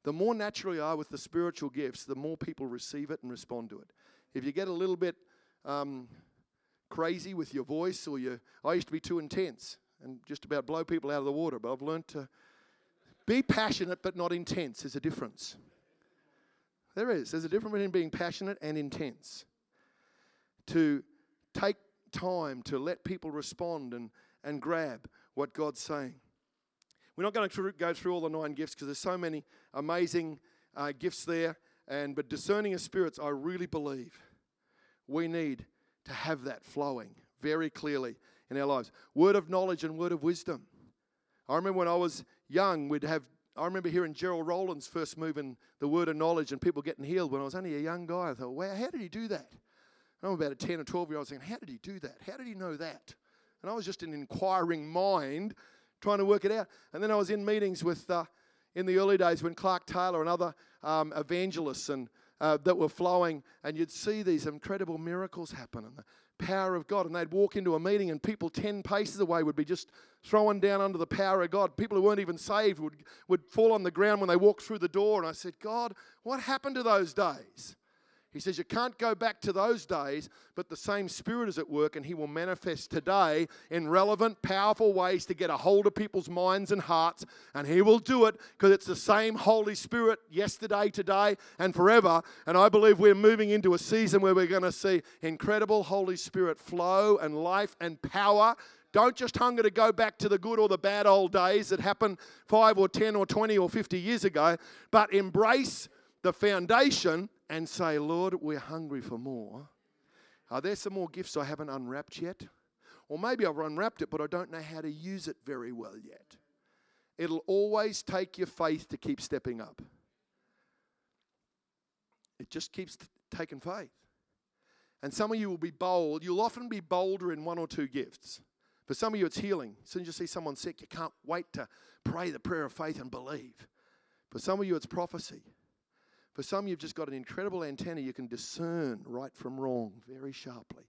Speaker 2: The more natural you are with the spiritual gifts, the more people receive it and respond to it. If you get a little bit um, crazy with your voice or your. I used to be too intense and just about blow people out of the water, but I've learned to be passionate but not intense. There's a difference. There is. There's a difference between being passionate and intense. To take time to let people respond and, and grab what God's saying. We're not going to go through all the nine gifts because there's so many amazing uh, gifts there. And but discerning of spirits, I really believe we need to have that flowing very clearly in our lives. Word of knowledge and word of wisdom. I remember when I was young, we'd have, I remember hearing Gerald Rowlands first move in the word of knowledge and people getting healed when I was only a young guy. I thought, wow, how did he do that? And I'm about a 10 or 12 year old saying, how did he do that? How did he know that? And I was just an inquiring mind trying to work it out. And then I was in meetings with, uh, in the early days when Clark Taylor and other um, evangelists and uh, that were flowing, and you'd see these incredible miracles happen and the power of God. And they'd walk into a meeting, and people 10 paces away would be just thrown down under the power of God. People who weren't even saved would, would fall on the ground when they walked through the door. And I said, God, what happened to those days? He says, You can't go back to those days, but the same Spirit is at work, and He will manifest today in relevant, powerful ways to get a hold of people's minds and hearts. And He will do it because it's the same Holy Spirit yesterday, today, and forever. And I believe we're moving into a season where we're going to see incredible Holy Spirit flow and life and power don't just hunger to go back to the good or the bad old days that happened five or 10 or 20 or 50 years ago, but embrace the foundation and say, Lord, we're hungry for more. Are there some more gifts I haven't unwrapped yet? Or maybe I've unwrapped it, but I don't know how to use it very well yet. It'll always take your faith to keep stepping up. It just keeps t- taking faith. And some of you will be bold. You'll often be bolder in one or two gifts. For some of you, it's healing. As soon as you see someone sick, you can't wait to pray the prayer of faith and believe. For some of you, it's prophecy. For some, you've just got an incredible antenna. You can discern right from wrong very sharply.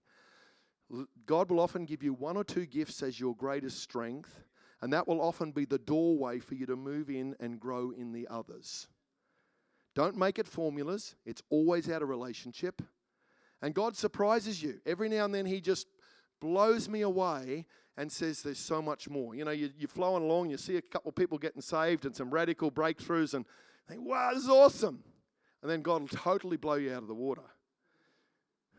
Speaker 2: God will often give you one or two gifts as your greatest strength, and that will often be the doorway for you to move in and grow in the others. Don't make it formulas, it's always out of relationship. And God surprises you. Every now and then He just blows me away and says there's so much more. You know, you, you're flowing along, you see a couple people getting saved and some radical breakthroughs, and think, wow, this is awesome. And then God will totally blow you out of the water.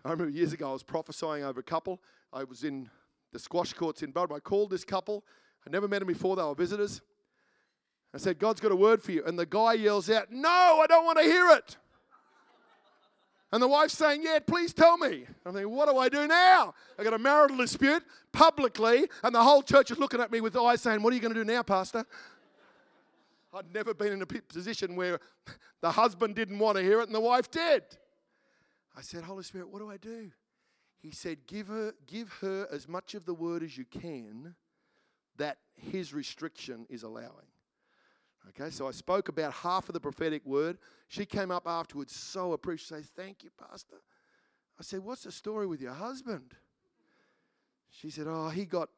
Speaker 2: I remember years ago I was prophesying over a couple. I was in the squash courts in Boulder. I called this couple. I'd never met them before, they were visitors. I said, God's got a word for you. And the guy yells out, No, I don't want to hear it. And the wife's saying, Yeah, please tell me. I'm thinking, What do I do now? I got a marital dispute publicly, and the whole church is looking at me with eyes saying, What are you going to do now, Pastor? I'd never been in a position where the husband didn't want to hear it and the wife did. I said, Holy Spirit, what do I do? He said, Give her, give her as much of the word as you can that his restriction is allowing. Okay, so I spoke about half of the prophetic word. She came up afterwards, so appreciative, say, Thank you, Pastor. I said, What's the story with your husband? She said, Oh, he got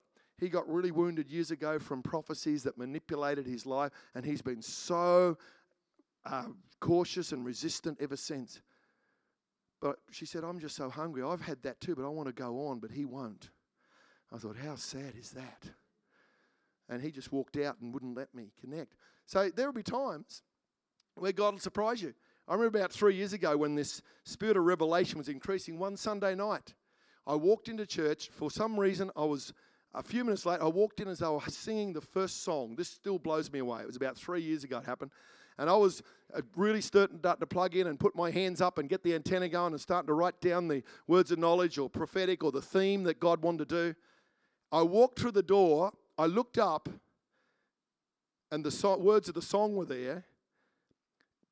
Speaker 2: he got really wounded years ago from prophecies that manipulated his life, and he's been so uh, cautious and resistant ever since. But she said, I'm just so hungry. I've had that too, but I want to go on, but he won't. I thought, how sad is that? And he just walked out and wouldn't let me connect. So there will be times where God will surprise you. I remember about three years ago when this spirit of revelation was increasing one Sunday night. I walked into church. For some reason, I was a few minutes later, I walked in as they were singing the first song. This still blows me away. It was about three years ago it happened. And I was uh, really starting to plug in and put my hands up and get the antenna going and starting to write down the words of knowledge or prophetic or the theme that God wanted to do. I walked through the door, I looked up, and the so- words of the song were there.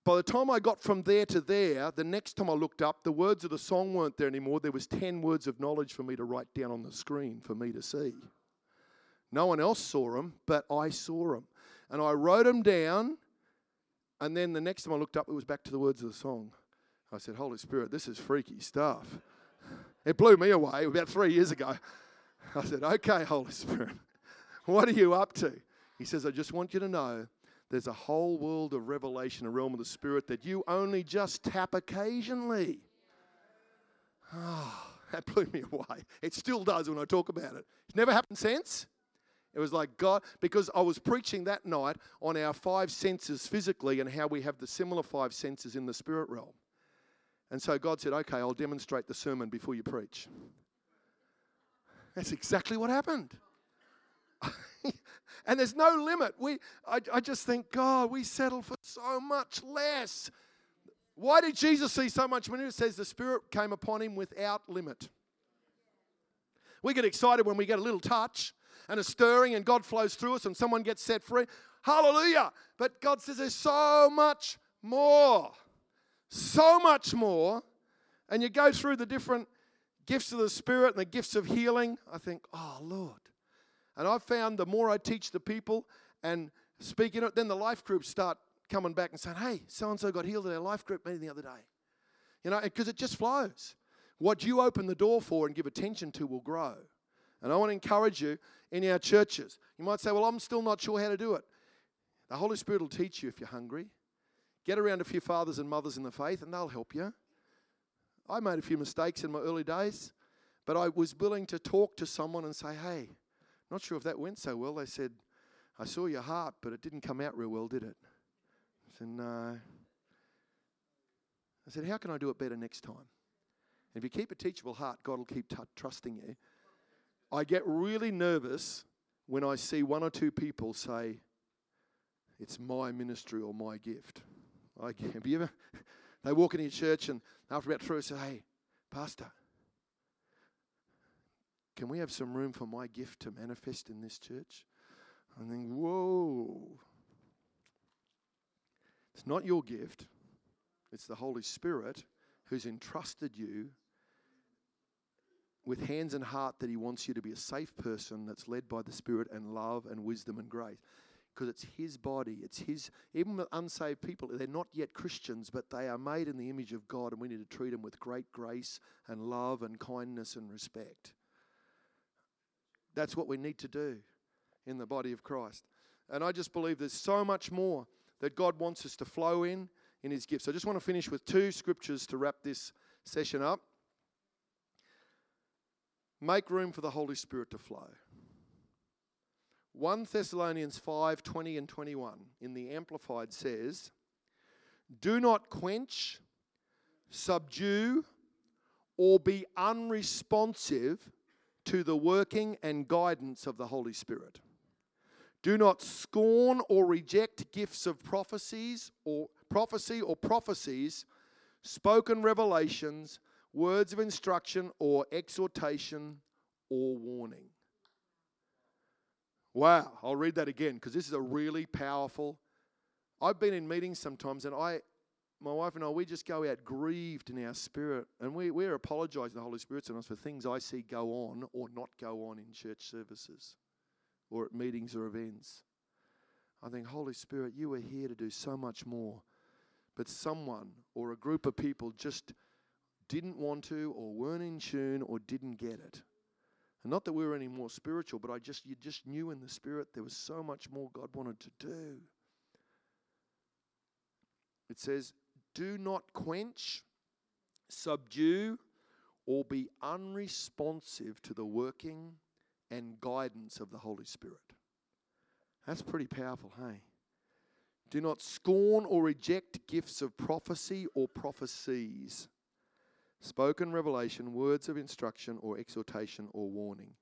Speaker 2: By the time I got from there to there, the next time I looked up, the words of the song weren't there anymore. There was 10 words of knowledge for me to write down on the screen for me to see. No one else saw them, but I saw them. And I wrote them down, and then the next time I looked up, it was back to the words of the song. I said, Holy Spirit, this is freaky stuff. It blew me away about three years ago. I said, Okay, Holy Spirit, what are you up to? He says, I just want you to know there's a whole world of revelation, a realm of the Spirit that you only just tap occasionally. Oh, that blew me away. It still does when I talk about it. It's never happened since. It was like God, because I was preaching that night on our five senses physically and how we have the similar five senses in the spirit realm. And so God said, Okay, I'll demonstrate the sermon before you preach. That's exactly what happened. and there's no limit. We, I, I just think, God, we settle for so much less. Why did Jesus see so much money? It says the Spirit came upon him without limit. We get excited when we get a little touch and a stirring, and God flows through us, and someone gets set free. Hallelujah. But God says there's so much more. So much more. And you go through the different gifts of the Spirit and the gifts of healing. I think, oh, Lord. And I've found the more I teach the people and speaking it, then the life groups start coming back and saying, hey, so and so got healed at our life group meeting the other day. You know, because it just flows. What you open the door for and give attention to will grow. And I want to encourage you in our churches. You might say, well, I'm still not sure how to do it. The Holy Spirit will teach you if you're hungry. Get around a few fathers and mothers in the faith, and they'll help you. I made a few mistakes in my early days, but I was willing to talk to someone and say, hey, not sure if that went so well. They said, I saw your heart, but it didn't come out real well, did it? I said, No. I said, How can I do it better next time? And if you keep a teachable heart, God will keep t- trusting you. I get really nervous when I see one or two people say, It's my ministry or my gift. I, have you ever? They walk into your church and after about three, say, Hey, Pastor, can we have some room for my gift to manifest in this church? I think, whoa. It's not your gift, it's the Holy Spirit who's entrusted you with hands and heart that He wants you to be a safe person that's led by the Spirit and love and wisdom and grace. Because it's His body, it's His, even with unsaved people, they're not yet Christians, but they are made in the image of God, and we need to treat them with great grace and love and kindness and respect. That's what we need to do in the body of Christ. And I just believe there's so much more that God wants us to flow in in His gifts. I just want to finish with two scriptures to wrap this session up. Make room for the Holy Spirit to flow. 1 Thessalonians 5 20 and 21 in the Amplified says, Do not quench, subdue, or be unresponsive to the working and guidance of the Holy Spirit. Do not scorn or reject gifts of prophecies or prophecy or prophecies, spoken revelations, words of instruction or exhortation or warning. Wow, I'll read that again because this is a really powerful. I've been in meetings sometimes and I my wife and I, we just go out grieved in our spirit, and we, we're apologising to the Holy Spirit sometimes for things I see go on or not go on in church services or at meetings or events. I think, Holy Spirit, you are here to do so much more. But someone or a group of people just didn't want to or weren't in tune or didn't get it. And not that we were any more spiritual, but I just you just knew in the spirit there was so much more God wanted to do. It says, do not quench, subdue, or be unresponsive to the working and guidance of the Holy Spirit. That's pretty powerful, hey? Do not scorn or reject gifts of prophecy or prophecies, spoken revelation, words of instruction or exhortation or warning.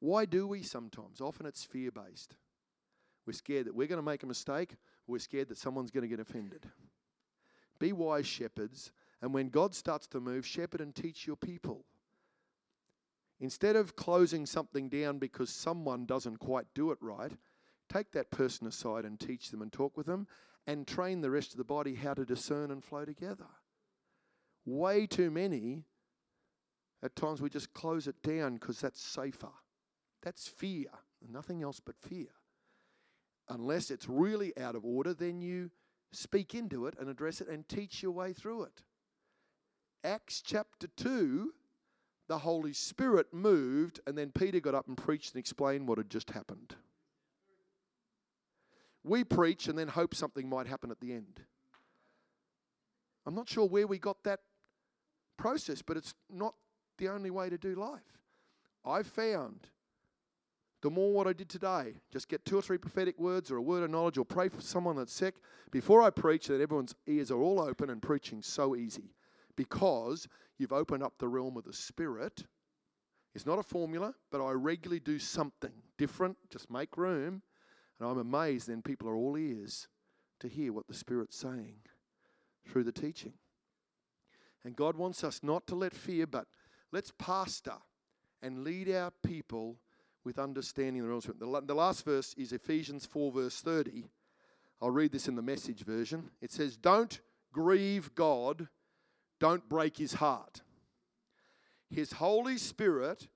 Speaker 2: Why do we sometimes? Often it's fear based. We're scared that we're going to make a mistake. We're scared that someone's going to get offended. Be wise shepherds, and when God starts to move, shepherd and teach your people. Instead of closing something down because someone doesn't quite do it right, take that person aside and teach them and talk with them and train the rest of the body how to discern and flow together. Way too many, at times we just close it down because that's safer. That's fear, nothing else but fear unless it's really out of order, then you speak into it and address it and teach your way through it. Acts chapter 2, the Holy Spirit moved, and then Peter got up and preached and explained what had just happened. We preach and then hope something might happen at the end. I'm not sure where we got that process, but it's not the only way to do life. I've found the more what I did today. Just get two or three prophetic words or a word of knowledge or pray for someone that's sick. Before I preach, that everyone's ears are all open and preaching so easy because you've opened up the realm of the Spirit. It's not a formula, but I regularly do something different, just make room. And I'm amazed then people are all ears to hear what the Spirit's saying through the teaching. And God wants us not to let fear, but let's pastor and lead our people with understanding the realms. The, the last verse is Ephesians 4, verse 30. I'll read this in the message version. It says, Don't grieve God, don't break his heart. His Holy Spirit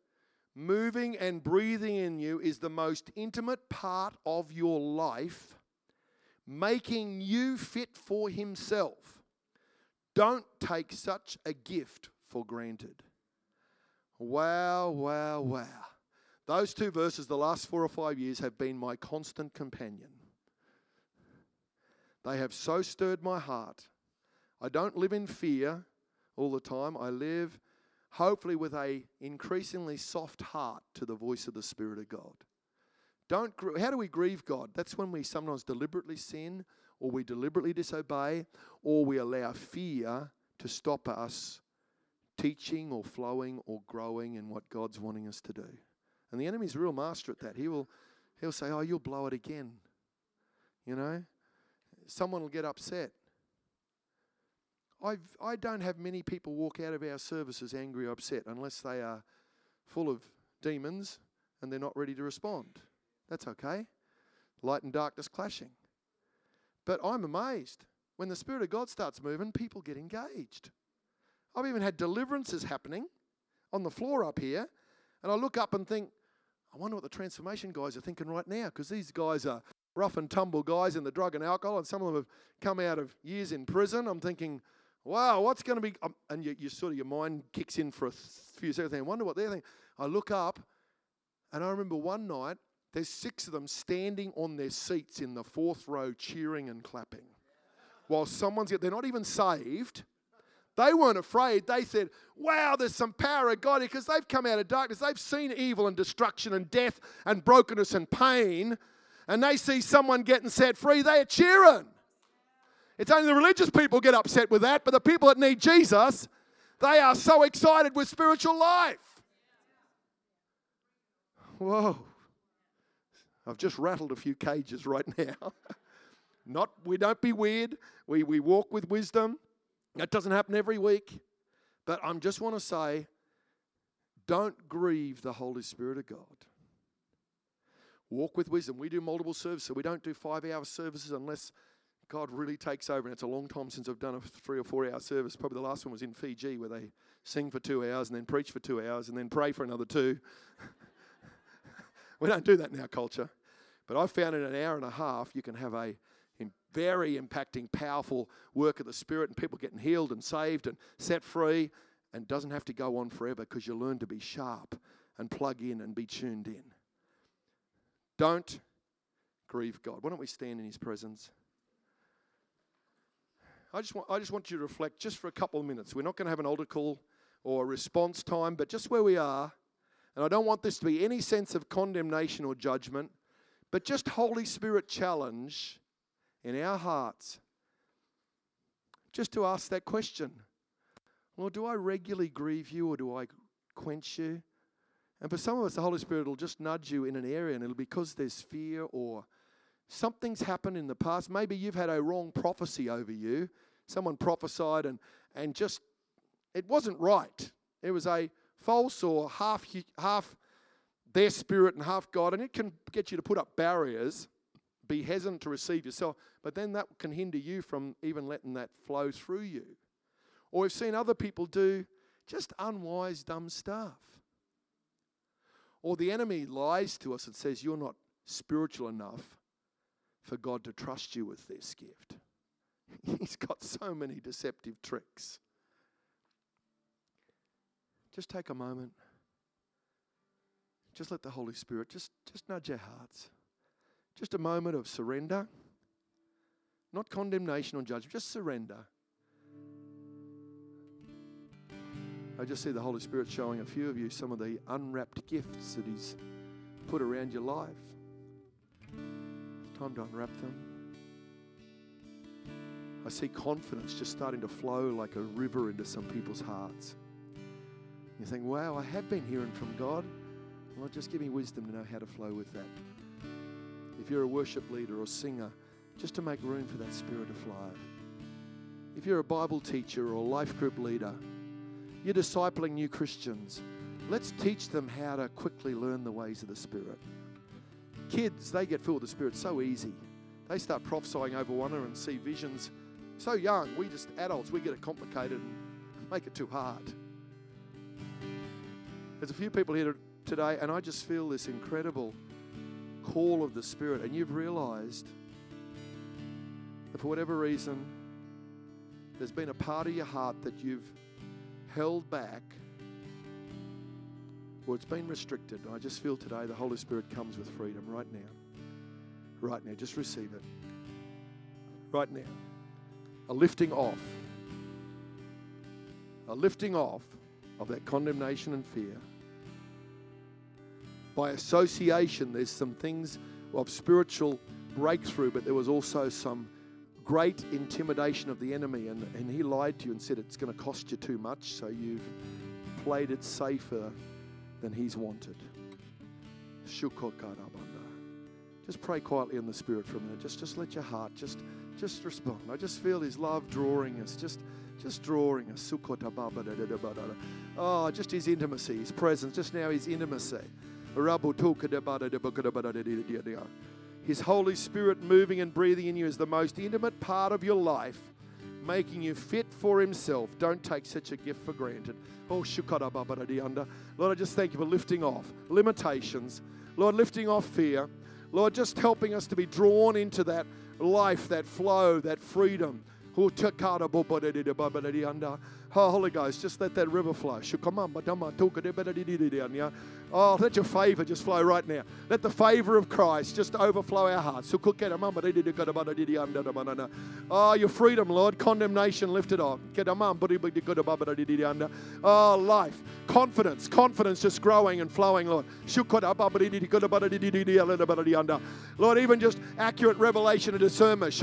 Speaker 2: moving and breathing in you is the most intimate part of your life, making you fit for Himself. Don't take such a gift for granted. Wow, wow, wow. Those two verses, the last four or five years, have been my constant companion. They have so stirred my heart. I don't live in fear all the time. I live hopefully with a increasingly soft heart to the voice of the Spirit of God. Don't how do we grieve God? That's when we sometimes deliberately sin or we deliberately disobey or we allow fear to stop us teaching or flowing or growing in what God's wanting us to do. And the enemy's real master at that. He will he'll say, "Oh, you'll blow it again." You know? Someone will get upset. I've, I don't have many people walk out of our services angry or upset unless they are full of demons and they're not ready to respond. That's okay. Light and darkness clashing. But I'm amazed. When the Spirit of God starts moving, people get engaged. I've even had deliverances happening on the floor up here, and I look up and think, I wonder what the transformation guys are thinking right now because these guys are rough and tumble guys in the drug and alcohol, and some of them have come out of years in prison. I'm thinking, wow, what's going to be? Um, and you, you, sort of your mind kicks in for a few seconds. I wonder what they're thinking. I look up, and I remember one night there's six of them standing on their seats in the fourth row, cheering and clapping, while someone's they're not even saved. They weren't afraid. They said, Wow, there's some power of God here because they've come out of darkness. They've seen evil and destruction and death and brokenness and pain. And they see someone getting set free. They are cheering. It's only the religious people get upset with that, but the people that need Jesus, they are so excited with spiritual life. Whoa. I've just rattled a few cages right now. Not we don't be weird. We we walk with wisdom. That doesn't happen every week. But I just want to say, don't grieve the Holy Spirit of God. Walk with wisdom. We do multiple services. So we don't do five hour services unless God really takes over. And it's a long time since I've done a three or four hour service. Probably the last one was in Fiji where they sing for two hours and then preach for two hours and then pray for another two. we don't do that in our culture. But I found in an hour and a half, you can have a very impacting, powerful work of the Spirit, and people getting healed and saved and set free, and doesn't have to go on forever because you learn to be sharp and plug in and be tuned in. Don't grieve God. Why don't we stand in His presence? I just want, I just want you to reflect just for a couple of minutes. We're not going to have an altar call or a response time, but just where we are. And I don't want this to be any sense of condemnation or judgment, but just Holy Spirit challenge in our hearts just to ask that question Lord, do I regularly grieve you or do I quench you? And for some of us, the Holy Spirit will just nudge you in an area and it'll be because there's fear or something's happened in the past. Maybe you've had a wrong prophecy over you. Someone prophesied and, and just, it wasn't right. It was a false or half, half their spirit and half God. And it can get you to put up barriers be hesitant to receive yourself, but then that can hinder you from even letting that flow through you. Or we've seen other people do just unwise, dumb stuff. Or the enemy lies to us and says, You're not spiritual enough for God to trust you with this gift. He's got so many deceptive tricks. Just take a moment. Just let the Holy Spirit just, just nudge our hearts. Just a moment of surrender. Not condemnation or judgment, just surrender. I just see the Holy Spirit showing a few of you some of the unwrapped gifts that He's put around your life. Time to unwrap them. I see confidence just starting to flow like a river into some people's hearts. You think, wow, I have been hearing from God. Well, just give me wisdom to know how to flow with that if you're a worship leader or singer, just to make room for that spirit to flow. If you're a Bible teacher or a life group leader, you're discipling new Christians, let's teach them how to quickly learn the ways of the Spirit. Kids, they get filled with the Spirit so easy. They start prophesying over one another and see visions so young. We just, adults, we get it complicated and make it too hard. There's a few people here today, and I just feel this incredible call of the Spirit and you've realized that for whatever reason, there's been a part of your heart that you've held back or it's been restricted. I just feel today the Holy Spirit comes with freedom right now. Right now. Just receive it. Right now. A lifting off. A lifting off of that condemnation and fear by association, there's some things of spiritual breakthrough, but there was also some great intimidation of the enemy. And, and he lied to you and said it's going to cost you too much, so you've played it safer than he's wanted. Just pray quietly in the spirit for a minute. Just, just let your heart just, just respond. I just feel his love drawing us. Just, just drawing us. Oh, just his intimacy, his presence. Just now, his intimacy. His Holy Spirit moving and breathing in you is the most intimate part of your life, making you fit for Himself. Don't take such a gift for granted. Oh, Lord, I just thank you for lifting off limitations. Lord, lifting off fear. Lord, just helping us to be drawn into that life, that flow, that freedom. Oh, oh Holy Ghost, just let that river flow. Oh, let your favor just flow right now. Let the favor of Christ just overflow our hearts. Oh, your freedom, Lord. Condemnation lifted off. Oh, life. Confidence. Confidence just growing and flowing, Lord. Lord, even just accurate revelation and discernment.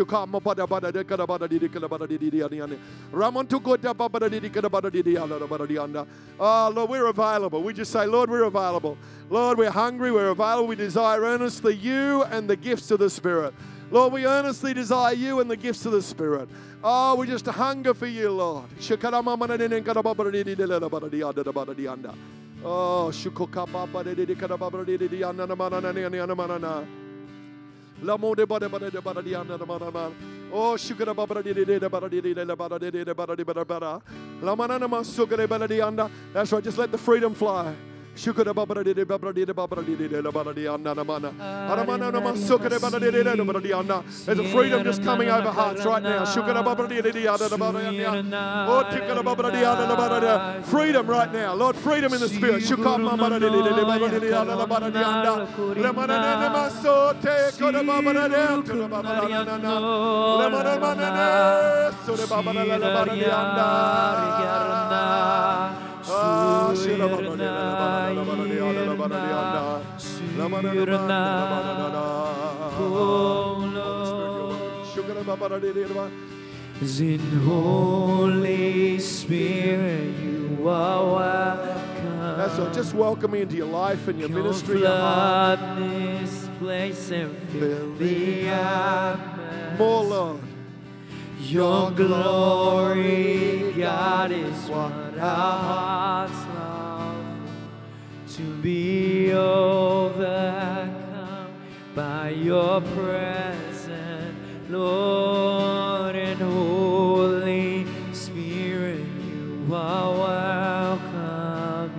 Speaker 2: Oh, Lord, we're available. We just say, Lord, we're available. Lord, we're hungry, we're available. We desire earnestly you and the gifts of the Spirit. Lord, we earnestly desire you and the gifts of the Spirit. Oh, we just hunger for you, Lord. Oh. Oh, shukara bada di di de bada di di de bada di di de bada di bada bada. Lamana nama sukara bada di anda. That's right. Just let the freedom fly. There's a freedom just coming over hearts right now. Oh. Freedom right now, Lord. Freedom in the spirit. Anda. Shira baba di la bada la bada di anda la bada di anda. Lamana nama. Oh, Lord.
Speaker 4: In Holy Spirit, you are welcome.
Speaker 2: That's all. Just welcome me into your life and your
Speaker 4: Come
Speaker 2: ministry, your heart.
Speaker 4: this place and fill the atmosphere.
Speaker 2: More, Lord.
Speaker 4: Your glory, God, is what our hearts long to be overcome by your presence, Lord, and Holy Spirit. You are welcome.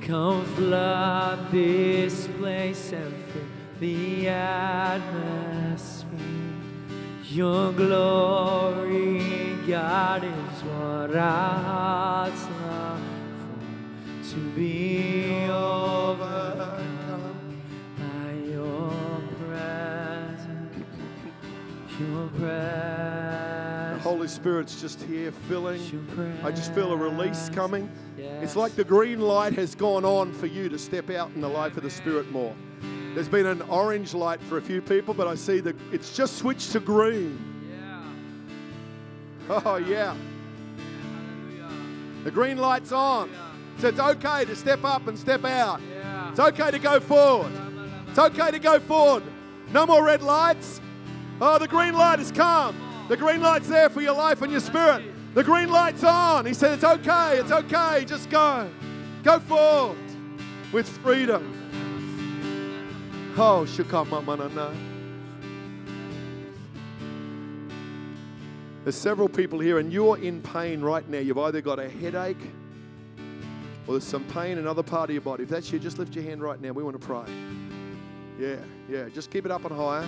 Speaker 4: Come flood this place and fill the atmosphere. Your glory, God, is what our hearts long for. To be overcome by your presence. Your presence. The.
Speaker 2: Holy Spirit's just here filling. I just feel a release coming.
Speaker 4: Yes.
Speaker 2: It's like the green light has gone on for you to step out in the life of the Spirit more. There's been an orange light for a few people, but I see that it's just switched to green. Yeah. Oh, yeah. The green light's on. So it's okay to step up and step out. It's okay to go forward. It's okay to go forward. No more red lights. Oh, the green light has come. The green light's there for your life and your spirit. The green light's on. He said, It's okay. It's okay. Just go. Go forward with freedom. Oh, shukamamanana. There's several people here, and you're in pain right now. You've either got a headache or there's some pain in another part of your body. If that's you, just lift your hand right now. We want to pray. Yeah, yeah. Just keep it up and higher.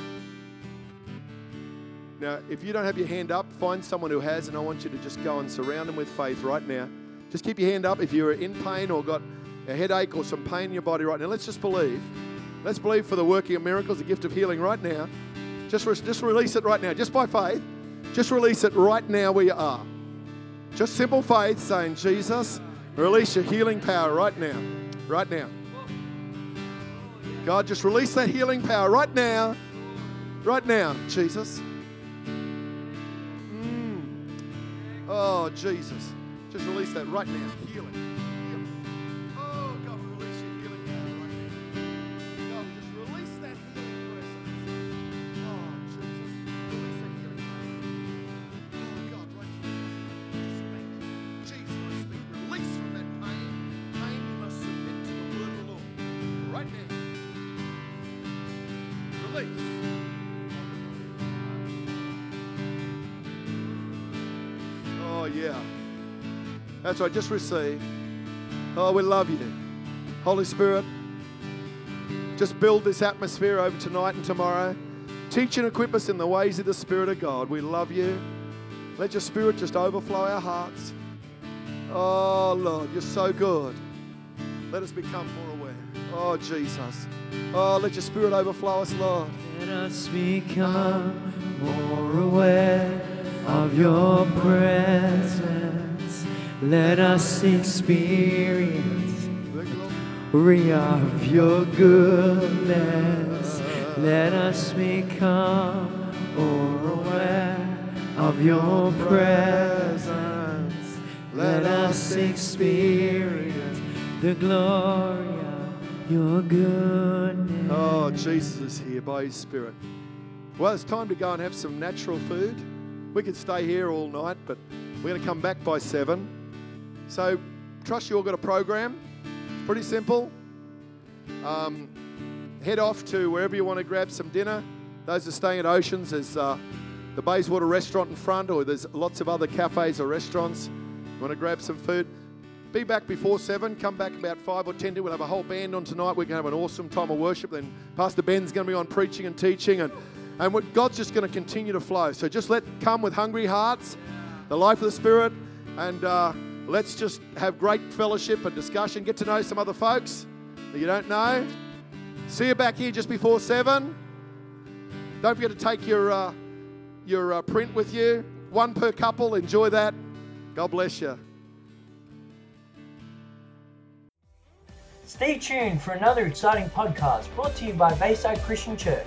Speaker 2: Now, if you don't have your hand up, find someone who has, and I want you to just go and surround them with faith right now. Just keep your hand up if you're in pain or got a headache or some pain in your body right now. Let's just believe. Let's believe for the working of miracles, the gift of healing right now. Just, re- just release it right now, just by faith. Just release it right now where you are. Just simple faith saying, Jesus, release your healing power right now. Right now. God, just release that healing power right now. Right now, Jesus. Mm. Oh, Jesus. Just release that right now. Healing. That's right. Just receive. Oh, we love you. Holy Spirit, just build this atmosphere over tonight and tomorrow. Teach and equip us in the ways of the Spirit of God. We love you. Let your Spirit just overflow our hearts. Oh, Lord, you're so good. Let us become more aware. Oh, Jesus. Oh, let your spirit overflow us, Lord.
Speaker 4: Let us become more aware of your presence. Let us experience the glory of your goodness. Let us become aware of your presence. Let us experience the glory of your goodness.
Speaker 2: Oh, Jesus is here by his spirit. Well, it's time to go and have some natural food. We could stay here all night, but we're going to come back by seven. So, trust you all got a program. Pretty simple. Um, head off to wherever you want to grab some dinner. Those are staying at Oceans, there's uh, the Bayswater restaurant in front, or there's lots of other cafes or restaurants. You want to grab some food? Be back before seven. Come back about five or ten. We'll have a whole band on tonight. We're going to have an awesome time of worship. Then Pastor Ben's going to be on preaching and teaching, and and what God's just going to continue to flow. So just let come with hungry hearts, the life of the Spirit, and uh, let's just have great fellowship and discussion. Get to know some other folks that you don't know. See you back here just before seven. Don't forget to take your uh, your uh, print with you. One per couple. Enjoy that. God bless you.
Speaker 1: Stay tuned for another exciting podcast brought to you by Bayside Christian Church.